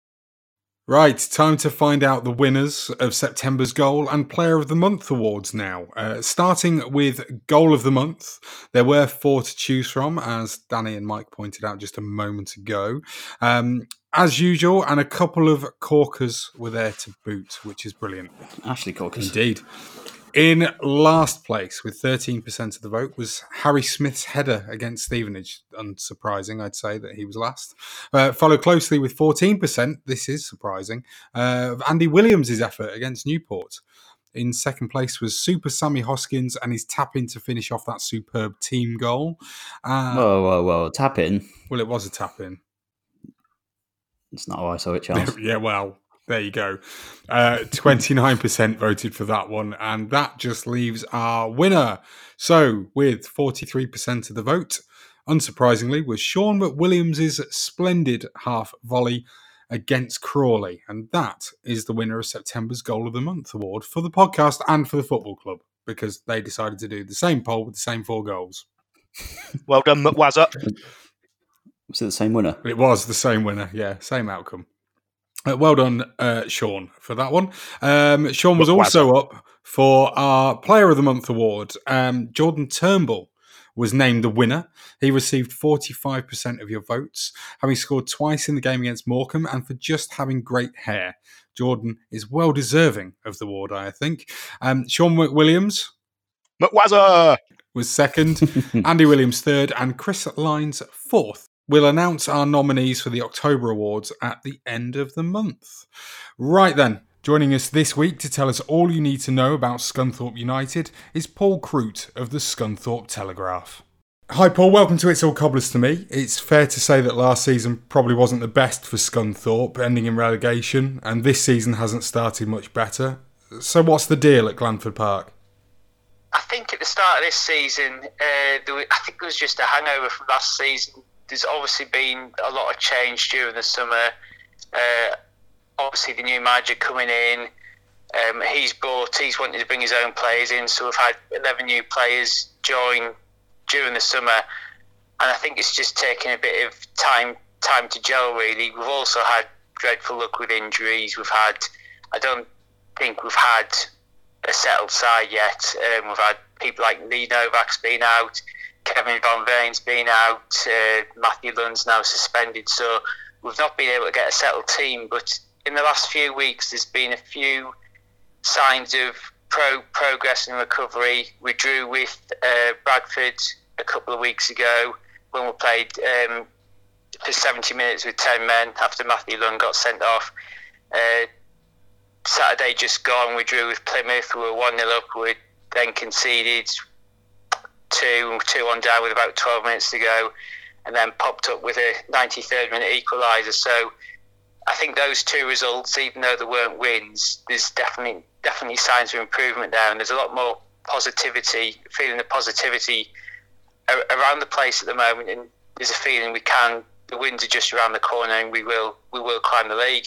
Right, time to find out the winners of September's Goal and Player of the Month awards now. Uh, starting with Goal of the Month, there were four to choose from, as Danny and Mike pointed out just a moment ago. Um, as usual, and a couple of corkers were there to boot, which is brilliant. Ashley Corkers. Indeed. In last place, with 13% of the vote, was Harry Smith's header against Stevenage. Unsurprising, I'd say, that he was last. Uh, followed closely with 14%, this is surprising, uh, of Andy Williams' effort against Newport. In second place was Super Sammy Hoskins and his tap in to finish off that superb team goal. Uh, whoa, whoa, whoa. Tap in. Well, it was a tap in. It's not how I saw it, Charles. (laughs) yeah, well, there you go. Uh, 29% voted for that one. And that just leaves our winner. So, with 43% of the vote, unsurprisingly, was Shaun McWilliams' splendid half volley against Crawley. And that is the winner of September's Goal of the Month award for the podcast and for the football club because they decided to do the same poll with the same four goals. Well done, McWazza. Was it the same winner? It was the same winner. Yeah, same outcome. Uh, well done, uh, Shaun, for that one. Um, Shaun was also up for our Player of the Month award. Um, Jordan Turnbull was named the winner. He received 45% of your votes, having scored twice in the game against Morecambe and for just having great hair. Jordan is well deserving of the award, I think. Um, Shaun McWilliams McWazza was second, (laughs) Andy Williams third, and Chris Lines fourth. We'll announce our nominees for the October Awards at the end of the month. Right then, joining us this week to tell us all you need to know about Scunthorpe United is Paul Croot of the Scunthorpe Telegraph. Hi, Paul. Welcome to It's All Cobblers to Me. It's fair to say that last season probably wasn't the best for Scunthorpe, ending in relegation, and this season hasn't started much better. So, what's the deal at Glanford Park? I think at the start of this season, uh, was, I think it was just a hangover from last season there's obviously been a lot of change during the summer. Uh, obviously, the new manager coming in, um, he's brought, he's wanted to bring his own players in. So we've had 11 new players join during the summer, and I think it's just taken a bit of time time to gel. Really, we've also had dreadful luck with injuries. We've had, I don't think we've had a settled side yet. Um, we've had people like Lee Novak's been out. Kevin Van Veen's been out, uh, Matthew Lund's now suspended, so we've not been able to get a settled team. But in the last few weeks, there's been a few signs of pro progress and recovery. We drew with uh, Bradford a couple of weeks ago when we played um, for 70 minutes with 10 men after Matthew Lund got sent off. Uh, Saturday just gone, we drew with Plymouth. We were 1 0 up. We then conceded two, two on down with about 12 minutes to go, and then popped up with a 93rd minute equaliser. So I think those two results, even though there weren't wins, there's definitely definitely signs of improvement there, and there's a lot more positivity, feeling the positivity around the place at the moment, and there's a feeling we can. The wins are just around the corner, and we will we will climb the league.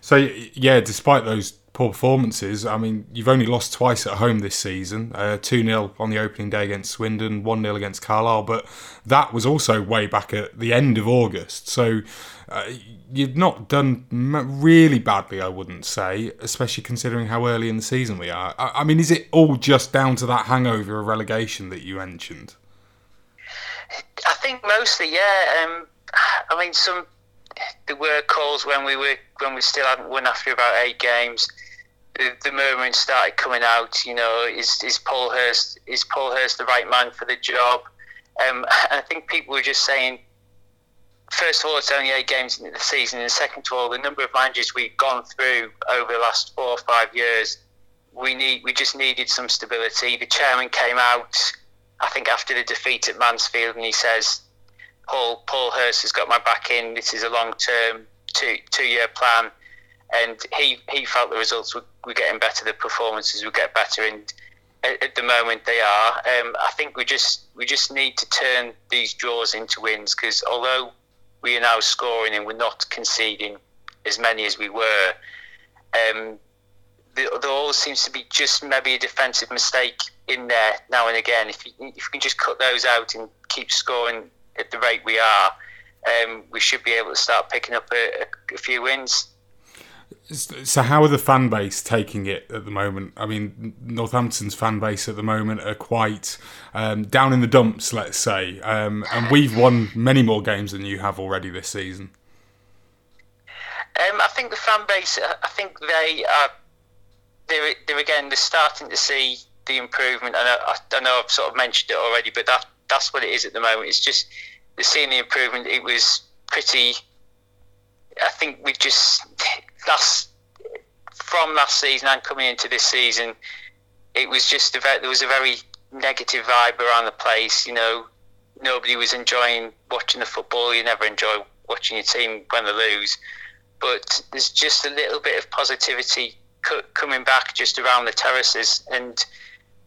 So yeah, despite those poor performances. I mean, you've only lost twice at home this season uh, 2 uh, 0 on the opening day against Swindon, 1 0 against Carlisle, but that was also way back at the end of August. So uh, you've not done really badly, I wouldn't say, especially considering how early in the season we are. I, I mean, is it all just down to that hangover of relegation that you mentioned? I think mostly, yeah. Um, I mean, some there were calls when we were when we still hadn't won after about eight games. The, the murmuring started coming out. You know, is is Paul Hurst is Paul Hurst the right man for the job? Um, (laughs) and I think people were just saying, first of all, it's only eight games into the season, and second of all, the number of managers we've gone through over the last four or five years, we need we just needed some stability. The chairman came out, I think, after the defeat at Mansfield, and he says Paul Paul Hurst has got my back in. This is a long term two two year plan, and he he felt the results were, were getting better, the performances would get better, and at, at the moment they are. Um, I think we just we just need to turn these draws into wins because although we are now scoring and we're not conceding as many as we were, um, there, there always seems to be just maybe a defensive mistake in there now and again. If you, if you can just cut those out and keep scoring at the rate we are, um, we should be able to start picking up a, a, a few wins. So, how are the fan base taking it at the moment? I mean, Northampton's fan base at the moment are quite um, down in the dumps, let's say, um, and we've won many more games than you have already this season. Um, I think the fan base, I think they are, they're, they're again, they're starting to see the improvement. And I, I know I've sort of mentioned it already, but that that's what it is at the moment. It's just they're seeing the improvement. It was pretty. I think we just last from last season and coming into this season, it was just a very, there was a very negative vibe around the place. You know, nobody was enjoying watching the football. You never enjoy watching your team when they lose, but there's just a little bit of positivity coming back just around the terraces and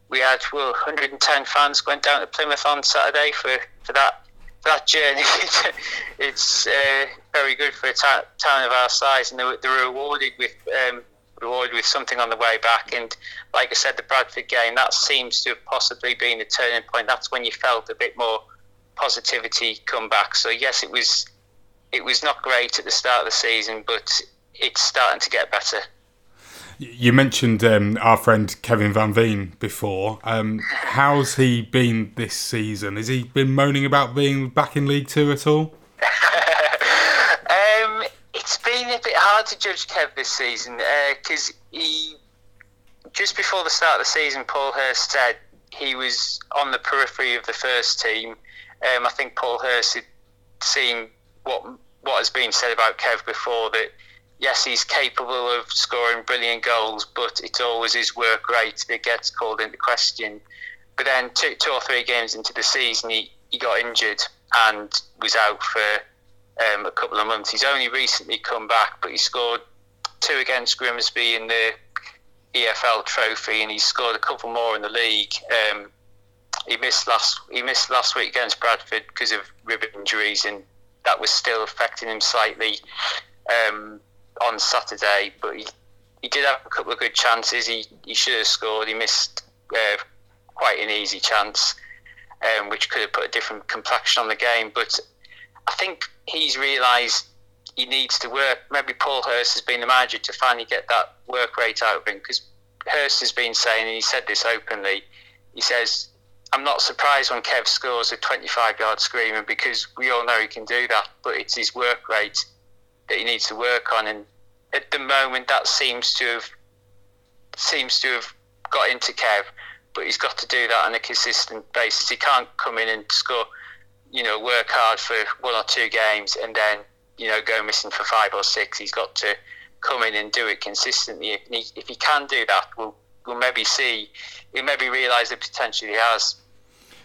we had well 110 fans went down to Plymouth on Saturday for, for that for that journey. (laughs) it's uh, very good for a town of our size, and they were, they were rewarded with um, rewarded with something on the way back. And like I said, the Bradford game that seems to have possibly been the turning point. That's when you felt a bit more positivity come back. So yes, it was it was not great at the start of the season, but it's starting to get better. You mentioned um, our friend Kevin Van Veen before. Um, (laughs) how's he been this season? Has he been moaning about being back in League Two at all? (laughs) it's been a bit hard to judge Kev this season because uh, he just before the start of the season, Paul Hurst said he was on the periphery of the first team. Um, I think Paul Hurst had seen what what has been said about Kev before that yes, he's capable of scoring brilliant goals, but it's always his work rate that gets called into question. But then two, two or three games into the season, he, he got injured and was out for um, a couple of months. He's only recently come back, but he scored two against Grimsby in the EFL Trophy, and he scored a couple more in the league. Um, he missed last he missed last week against Bradford because of rib injuries, and that was still affecting him slightly. Um, on Saturday, but he, he did have a couple of good chances. He, he should have scored. He missed uh, quite an easy chance, um, which could have put a different complexion on the game. But I think he's realised he needs to work. Maybe Paul Hurst has been the manager to finally get that work rate out of him because Hurst has been saying, and he said this openly, he says, I'm not surprised when Kev scores a 25 yard screamer because we all know he can do that, but it's his work rate that he needs to work on. And at the moment, that seems to have seems to have got into Kev, but he's got to do that on a consistent basis. He can't come in and score, you know, work hard for one or two games and then you know go missing for five or six. He's got to come in and do it consistently. If he, if he can do that, we'll we'll maybe see, he'll maybe realise the potential he has.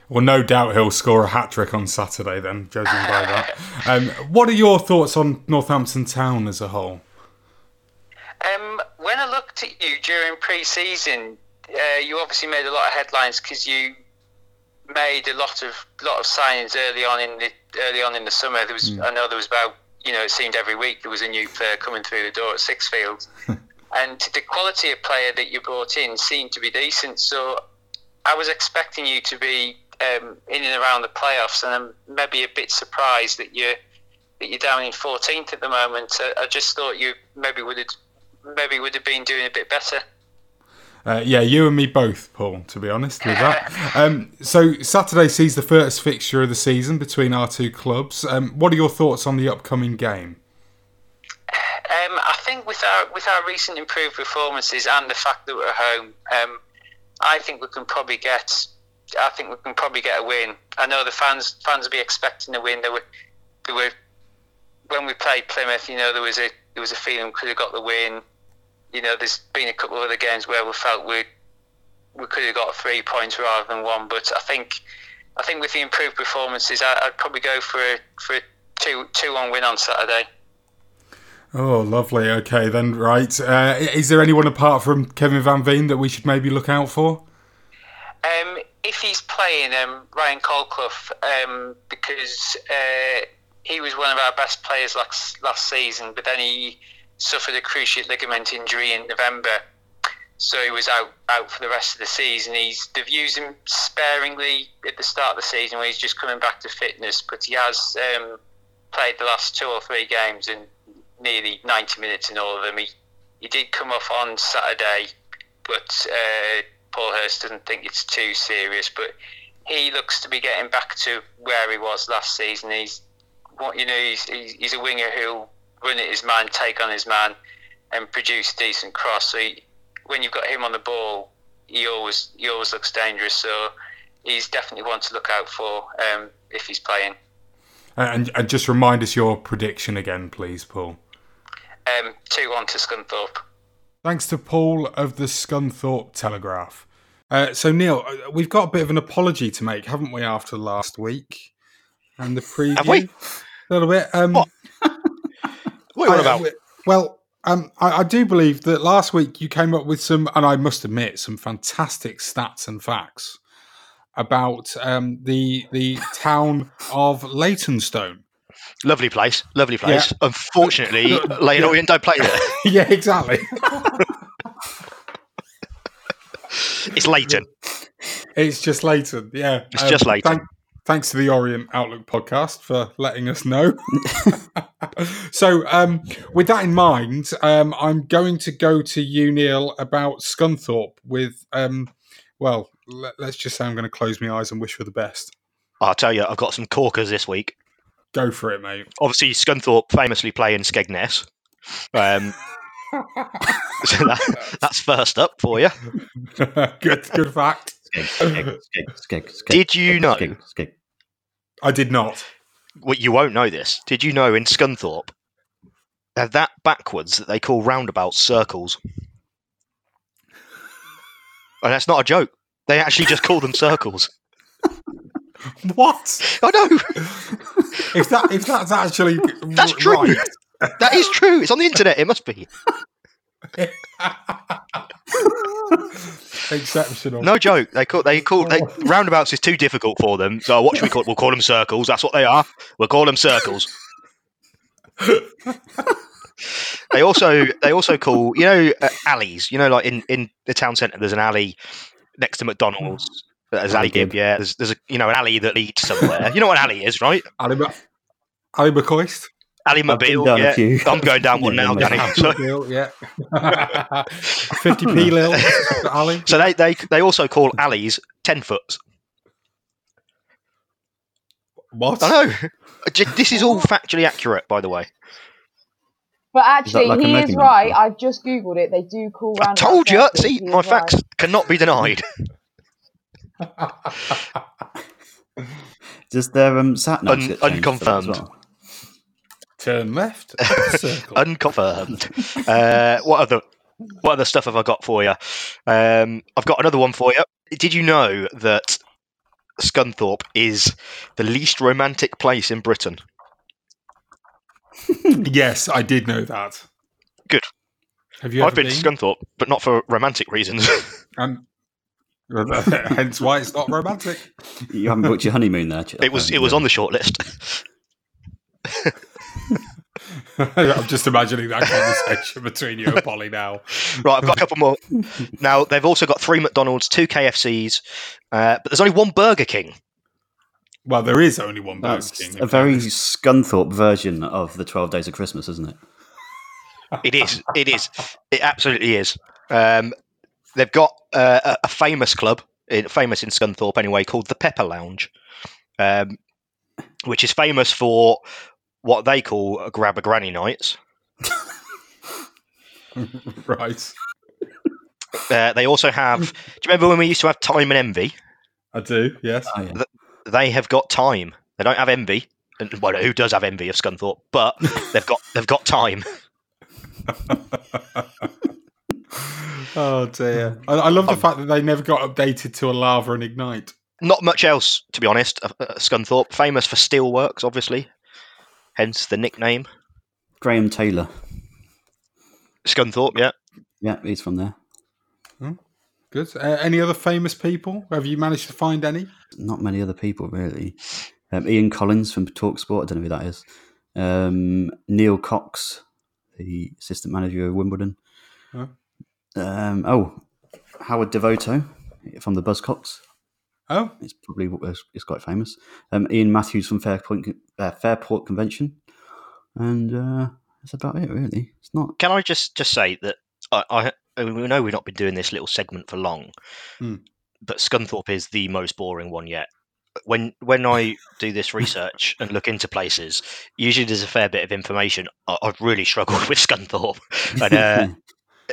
Well, no doubt he'll score a hat trick on Saturday, then, judging by that. (laughs) Um, what are your thoughts on Northampton Town as a whole? Um, when I looked at you during pre season, uh, you obviously made a lot of headlines because you made a lot of lot of signings early on in the early on in the summer. There was mm. I know there was about you know it seemed every week there was a new player coming through the door at Sixfields, (laughs) and the quality of player that you brought in seemed to be decent. So I was expecting you to be um, in and around the playoffs, and I'm maybe a bit surprised that you're that you're down in 14th at the moment. I, I just thought you maybe would have maybe would have been doing a bit better. Uh, yeah, you and me both, Paul. To be honest with that. (laughs) um, so Saturday sees the first fixture of the season between our two clubs. Um, what are your thoughts on the upcoming game? Um, I think with our with our recent improved performances and the fact that we're at home, um, I think we can probably get I think we can probably get a win. I know the fans fans will be expecting a win. There were, there were when we played Plymouth. You know, there was a there was a feeling we could have got the win. You know, there's been a couple of other games where we felt we we could have got three points rather than one. But I think I think with the improved performances, I, would probably go for a, for a two two one win on Saturday. Oh, lovely. Okay, then, right. Uh, is there anyone apart from Kevin Van Veen that we should maybe look out for? Um, if he's playing um, Ryan Colclough, um, because uh, he was one of our best players last last season, but then he suffered a cruciate ligament injury in November. so he was out out for the rest of the season. He's they've used him sparingly at the start of the season where he's just coming back to fitness, but he has um, played the last two or three games and nearly 90 minutes in all of them. He he did come off on Saturday, but uh, Paul Hurst doesn't think it's too serious. But he looks to be getting back to where he was last season. He's what you know. He's he's a winger who'll run at his man, take on his man, and produce decent cross. So he, when you've got him on the ball, he always he always looks dangerous. So he's definitely one to look out for um, if he's playing. And, and just remind us your prediction again, please, Paul. Um, two one to Scunthorpe. Thanks to Paul of the Scunthorpe Telegraph. Uh, so Neil, uh, we've got a bit of an apology to make, haven't we? After last week and the preview, Have we? a little bit. Um, what? What are you on I- about? Well, um, I, I do believe that last week you came up with some, and I must admit, some fantastic stats and facts about um, the the town of Leytonstone. Lovely place, lovely place. (laughs) Yeah. Unfortunately. Leyton Orient don't play there. (laughs) yeah, exactly. (laughs) It's Leyton. It's just Leyton, yeah. Um, It's just Leighton. Thank, thanks to the Orient Outlook podcast for letting us know. (laughs) so, um, with that in mind, um, I'm going to go to you, Neil, about Scunthorpe. With, um, well, let, let's just say I'm going to close my eyes and wish for the best. I'll tell you, I've got some corkers this week. Go for it, mate. Obviously, Scunthorpe famously play in Skegness. Um, (laughs) (laughs) so that, that's first up for you. good, good fact. (laughs) Did you know? I did not. Well, you won't know this. Did you know in Scunthorpe, they're that backwards that they call roundabouts circles? And that's not a joke. They actually just call them circles. (laughs) What? I know. If that if that's actually That's true. right, That is true. It's on the internet. It must be. (laughs) (laughs) exceptional. No joke. They call they call they, (laughs) roundabouts is too difficult for them. So what should we call? We'll call them circles. That's what they are. We'll call them circles. (laughs) they also they also call you know uh, alleys. You know, like in in the town centre, there's an alley next to McDonald's. There's alley gib, yeah. There's there's a you know an alley that leads somewhere. You know what an alley is, right? Ma- Ally McCoist. Ali been Mobile. down a Yeah. few. I'm going down one now, Danny. So, yeah. 50p Lil, Ali. so they, they they also call alleys ten foot. What? I know. This is all factually accurate, by the way. But actually, like he is measurement? right. I've just googled it. They do call I told you. See, my facts cannot be denied. (laughs) Does their um, sat navs Un- get changed for that as unconfirmed. Well? Turn left. (laughs) Circle. Unconfirmed. uh, what other what other stuff have I got for you? Um, I've got another one for you. Did you know that Scunthorpe is the least romantic place in Britain? (laughs) yes, I did know that. Good. Have you I've ever been, been? to Scunthorpe, but not for romantic reasons. (laughs) Um, hence why it's not romantic. You haven't booked your honeymoon there. Ch- it was um, it was on the short list. (laughs) I'm just imagining that conversation (laughs) between you and Polly now. Right, I've got a couple more. Now they've also got three McDonald's, two KFCs, uh, but there's only one Burger King. Well, there is only one Burger That's King. a very Scunthorpe version of the Twelve Days of Christmas, isn't it? It is. It is. It absolutely is. Um, they've got uh, a, a famous club, famous in Scunthorpe anyway, called the Pepper Lounge, um, which is famous for what they call grab a granny nights. (laughs) right. Uh, they also have. do you remember when we used to have time and envy? I do, yes. Oh, yeah. They have got time. They don't have envy. And, well, who does have envy of Scunthorpe? But (laughs) they've got they've got time. (laughs) Oh dear. I, I love the fact that they never got updated to a lava and ignite. Not much else, to be honest. Uh, uh, Scunthorpe, famous for steelworks, obviously, hence the nickname. Graham Taylor. Scunthorpe, yeah. Yeah, he's from there. Good. Uh, any other famous people? Have you managed to find any? Not many other people, really. Um, Ian Collins from Talksport. I don't know who that is. Um, Neil Cox, the assistant manager of Wimbledon. Huh? Um, oh, Howard Devoto from the Buzzcocks. Oh, it's probably it's quite famous. Um, Ian Matthews from Fairport uh, Fairport Convention, and uh, that's about it. Really, it's not. Can I just just say that I, I, I mean, we know we've not been doing this little segment for long, Hmm. but Scunthorpe is the most boring one yet. When when I do this (laughs) research and look into places, usually there's a fair bit of information. I, I've really struggled (laughs) with Scunthorpe, and uh, (laughs)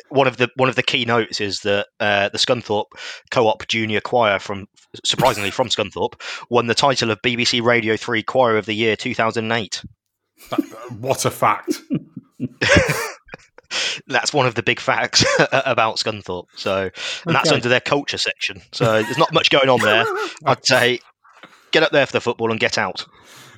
one of the one of the key notes is that uh, the Scunthorpe Co-op Junior Choir from surprisingly from Scunthorpe won the title of BBC Radio Three Choir of the Year 2008. what a fact! (laughs) That's one of the big facts (laughs) about Scunthorpe. So, and that's under their culture section. So there's not much going on there. (laughs) I'd say get up there for the football and get out.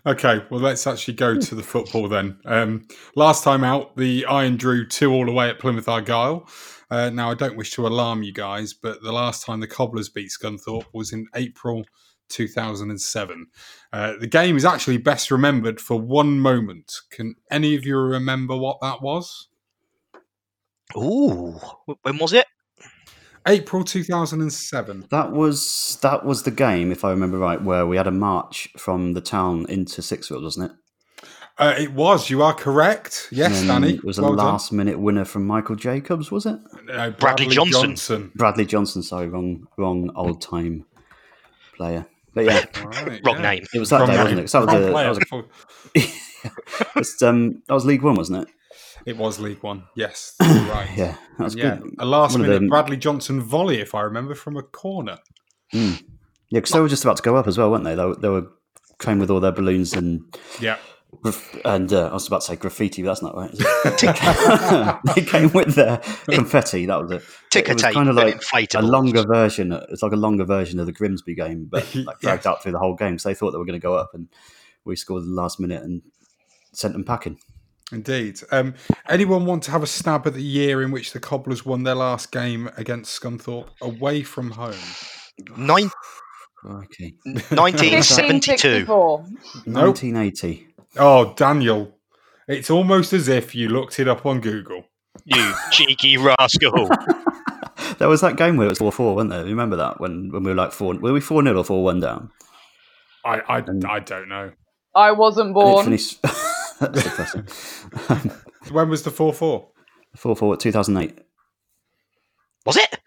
Okay, well, let's actually go to the football then. Um, last time out, the Iron drew two all away at Plymouth Argyle. Uh, now, I don't wish to alarm you guys, but the last time the Cobblers beat Scunthorpe was in April 2007. Uh, the game is actually best remembered for one moment. Can any of you remember what that was? Ooh, when was it? April 2007. That was that was the game, if I remember right, where we had a march from the town into Sixfield, wasn't it? Uh, it was. You are correct. Yes, Danny. It was a well done. last minute winner from Michael Jacobs, was it? Uh, Bradley Johnson. Bradley Johnson, sorry, wrong wrong old time player. But yeah, (laughs) Right, Wrong yeah. name. it was that Wrong day, name. wasn't it? 'Cause that was, a, (laughs) (laughs) that was, a, it's, um, that was League One, wasn't it? It was League One. Yes, (clears throat) right. Yeah, that was yeah, good. a last One minute them- Bradley Johnson volley, if I remember, from a corner. Yeah, because they were just about to go up as well, weren't they? They were, they were came with all their balloons and Yeah. and uh, I was about to say graffiti, but that's not right. (laughs) (laughs) they came with their confetti. That was it. Ticker it was tape kind of and like a longer version. It's like a longer version of the Grimsby game, but (laughs) like Yeah. dragged out through the whole game. So they thought they were going to go up, and we scored the last minute and sent them packing. Indeed. Um, anyone want to have a stab at the year in which the Cobblers won their last game against Scunthorpe away from home? Nine, Okay, 1972. 1564. (laughs) Nope. 1980. Oh, Daniel. It's almost as if you looked it up on Google. You cheeky rascal. (laughs) There was that game where it was four four, wasn't there? Remember that when when we were like four? Were we four 0 or four one down? I, I, I don't know. I wasn't And it born. (laughs) finished. That's depressing. (laughs) When was the 4 4? Four four, two thousand eight. Was it?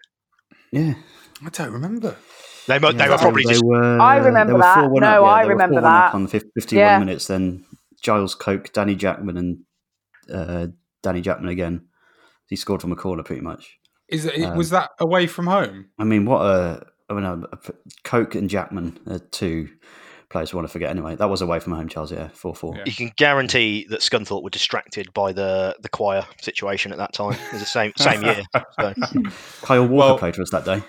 Yeah. I don't remember. They, mo- they were probably they just. were, I remember that. No, yeah, I they remember 4-1 up that. on fif- 51 Yeah. minutes. Then Giles Coke, Danny Jackman, and uh, Danny Jackman again. He scored from a corner, pretty much. Is it, Um, was that away from home? I mean, what a I mean, uh, Coke and Jackman are two players I want to forget. Anyway, that was away from home, Charles. Yeah, four four. You can guarantee that Scunthorpe were distracted by the, the choir situation at that time. It was the same same year. So. (laughs) Kyle Walker Well- played for us that day.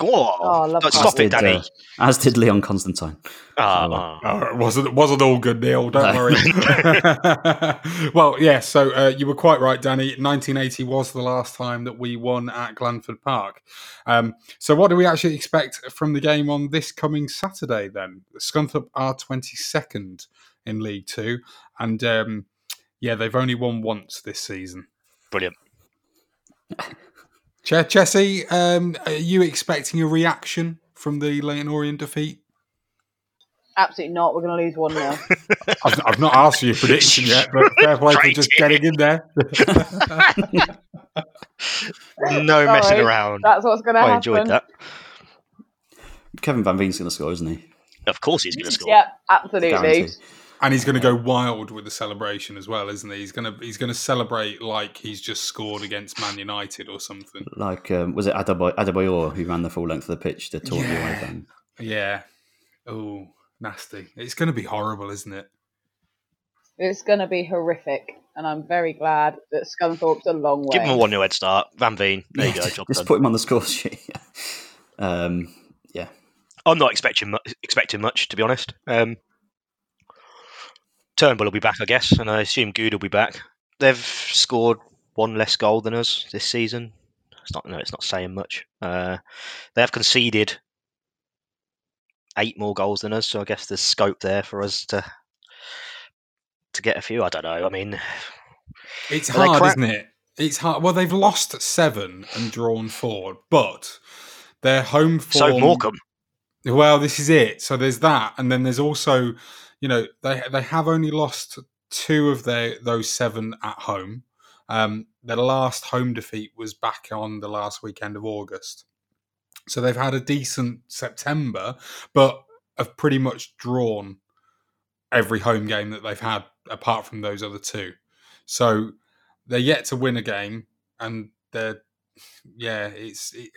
Oh, Oh, I love don't Kyle. stop it, Did, Danny. uh, as did Leon Constantine. Ah, so, uh, ah. Oh, it wasn't wasn't all good, Neil. Don't No. worry. (laughs) (laughs) well, yeah. So uh, you were quite right, Danny. 1980 was the last time that we won at Glanford Park. Um, so what do we actually expect from the game on this coming Saturday? Then Scunthorpe are 22nd in League Two, and um, yeah, they've only won once this season. Brilliant. (laughs) Che- Chessie, um, are you expecting a reaction from the Leyton Orient defeat? Absolutely not. We're going to lose 1 0. (laughs) I've, I've not asked you your prediction yet, but fair play for just getting in there. (laughs) No messing around. That's what's going to happen. I enjoyed that. Kevin Van Veen's going to score, isn't he? Of course he's going to score. Yep, absolutely. Guaranteed. And he's going to go wild with the celebration as well, isn't he? He's going to he's going to celebrate like he's just scored against Man United or something. Like, um, was it Adebayor, Adebayor who ran the full length of the pitch to taunt the away Yeah. fan? Yeah. Oh, nasty! It's going to be horrible, isn't it? It's going to be horrific. And I'm very glad that Scunthorpe's a long way. Give him a 1 0 head start. Van Veen. There you go. Job Just done. put him on the score sheet. (laughs) um, yeah. I'm not expecting mu- expecting much, to be honest. Um, Turnbull will be back, I guess, and I assume Goode will be back. They've scored one less goal than us this season. It's not no, it's not saying much. Uh, they have conceded eight more goals than us, so I guess there's scope there for us to to get a few. I don't know. I mean, It's hard, crap? isn't it? It's hard. Well, they've lost seven and drawn four, but their home form. So Morecambe. Well, this is it. So there's that, and then there's also, you know, they they have only lost two of their those seven at home. Um, their last home defeat was back on the last weekend of August. So they've had a decent September, but have pretty much drawn every home game that they've had apart from those other two. So they're yet to win a game, and they're yeah, it's it,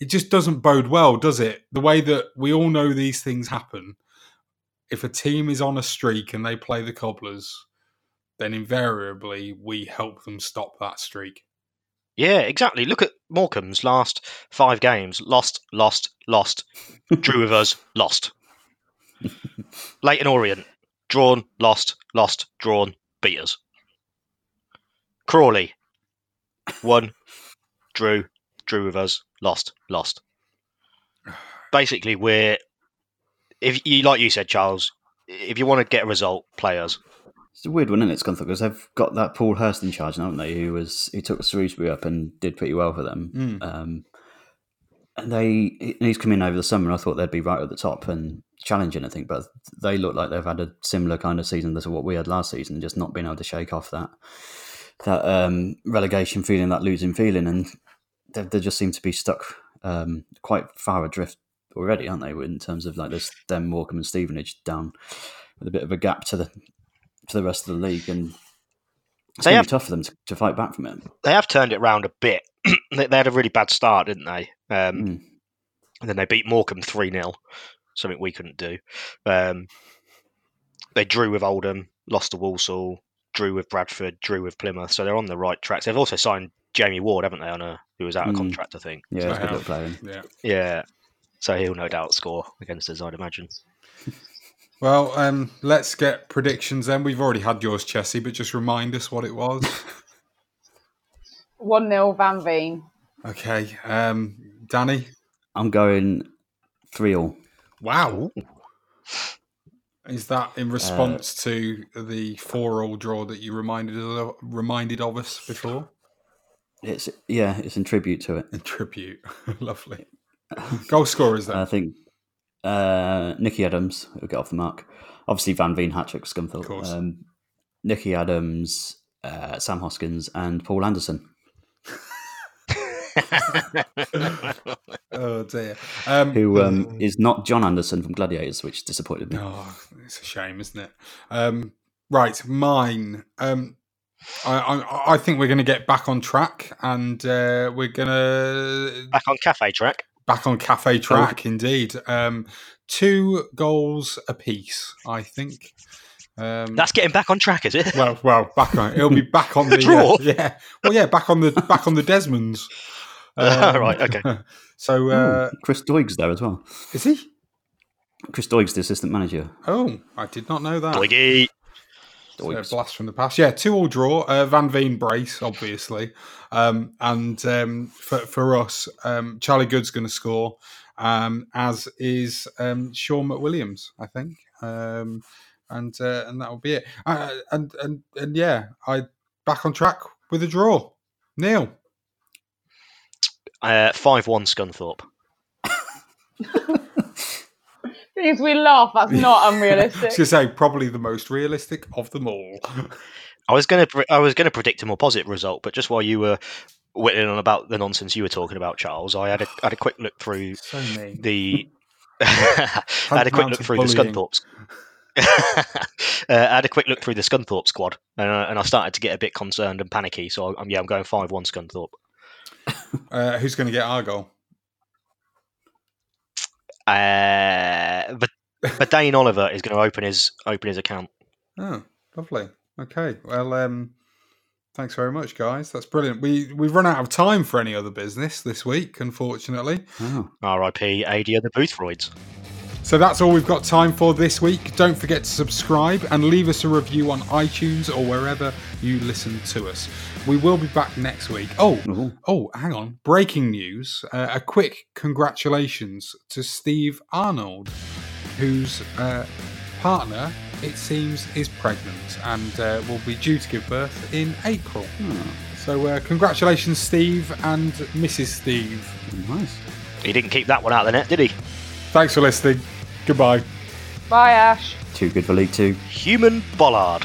it just doesn't bode well, does it? The way that we all know these things happen. If a team is on a streak and they play the Cobblers, then invariably we help them stop that streak. Yeah, exactly. Look at Morecambe's last five games: lost, lost, lost. Drew with us, lost. (laughs) Leyton Orient, drawn, lost, lost, drawn, beat us. Crawley, won, drew, drew with us, lost, lost. (sighs) Basically, we're if you like you said, Charles, if you want to get a result, play us. It's a weird one, isn't it, Scunthorpe? Because they've got that Paul Hurst in charge, now, haven't they? Who was who took Shrewsbury up and did pretty well for them. Mm. Um, and they and he's come in over the summer. and I thought they'd be right at the top and challenging. I think, but they look like they've had a similar kind of season to what we had last season, just not being able to shake off that that um, relegation feeling, that losing feeling, and they, they just seem to be stuck um, quite far adrift already, aren't they? In terms of like this, them Morecambe and Stevenage down with a bit of a gap to the to the rest of the league, and it's They going have- to be tough for them to, to fight back from it. They have turned it round a bit. (clears throat) they, they had a really bad start, didn't they? Um, Mm. And then they beat Morecambe 3 0, something we couldn't do. Um, they drew with Oldham, lost to Walsall, drew with Bradford, drew with Plymouth. So they're on the right tracks. They've also signed Jamie Ward, haven't they, on a who was out of Mm. contract, I think. Yeah, it's a I good little have. player. Yeah. Yeah. So he'll no doubt score against us, I'd imagine. (laughs) Well, um, let's get predictions then. We've already had yours, Chessie, but just remind us what it was. (laughs) 1 0 Van Veen. okay. Um, Danny? I'm going three all. Wow. Is that in response to the four-all draw that you reminded of, reminded of us before? It's yeah, it's in tribute to it. In tribute, (laughs) lovely. (laughs) Goal scorers then. I think uh, Nicky Adams will get off the mark. Obviously, Van Veen, hat trick, Scunthorpe. Of course. Um, Nicky Adams, uh, Sam Hoskins, and Paul Anderson. oh dear. Um, Who um, is not John Anderson from Gladiators, which disappointed me. Oh, it's a shame, isn't it? Um, right, mine. Um, I, I, I think we're going to get back on track, and uh, we're going to Back on cafe track. Back on cafe track. Indeed, um, two goals apiece. I think. Um, That's getting back on track, is it? well, well, back on. It'll be back (laughs) on the Draw? uh, yeah. Well, yeah, back on the back on the Desmonds. (laughs) Um, Right, okay. (laughs) So uh, Ooh, Chris Doig's there as well. is he? Chris Doig's the assistant manager. Oh, I did not know that. Doigy. So, Doigs. blast from the past. Yeah, two all draw. Uh, Van Veen brace, obviously, um, and um, for for us, um, Charlie Goode's going to score, um, as is um, Shaun McWilliams, I think, um, and uh, and that will be it. Uh, and and and yeah, I back on track with a draw. Neil, Uh, 5 1 Scunthorpe. (laughs) Things we laugh, that's not I was unrealistic. going to say probably the most realistic of them all. I was going to I was going to predict a more positive result, but just while you were whittling on about the nonsense you were talking about, Charles, I had a had a quick look through so the (laughs) I had a quick look of through the. Scunthorpe's. (laughs) uh, I had a quick look through the Scunthorpe squad, and, I and I started to get a bit concerned and panicky. So I'm yeah, I'm going five one Scunthorpe. Uh, who's going to get our goal? Uh, but but Dane Oliver is going to open his open his account. Oh, lovely. Okay. Well, um, thanks very much, guys. That's brilliant. We we've run out of time for any other business this week, unfortunately. Oh. R.I.P. AD the Boothroids. So that's all we've got time for this week. Don't forget to subscribe and leave us a review on iTunes or wherever you listen to us. We will be back next week. Oh, Ooh. oh, hang on. Breaking news. Uh, a quick congratulations to Steve Arnold, whose uh, partner, it seems, is pregnant and uh, will be due to give birth in April. So, uh, congratulations, Steve and Mrs. Steve. Nice. He didn't keep that one out of the net, did he? Thanks for listening. Goodbye. Bye, Ash. Too good for League Two. Human bollard.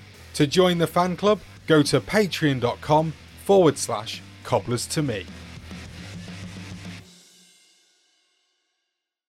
To join the fan club, go to patreon.com forward slash cobblers to me.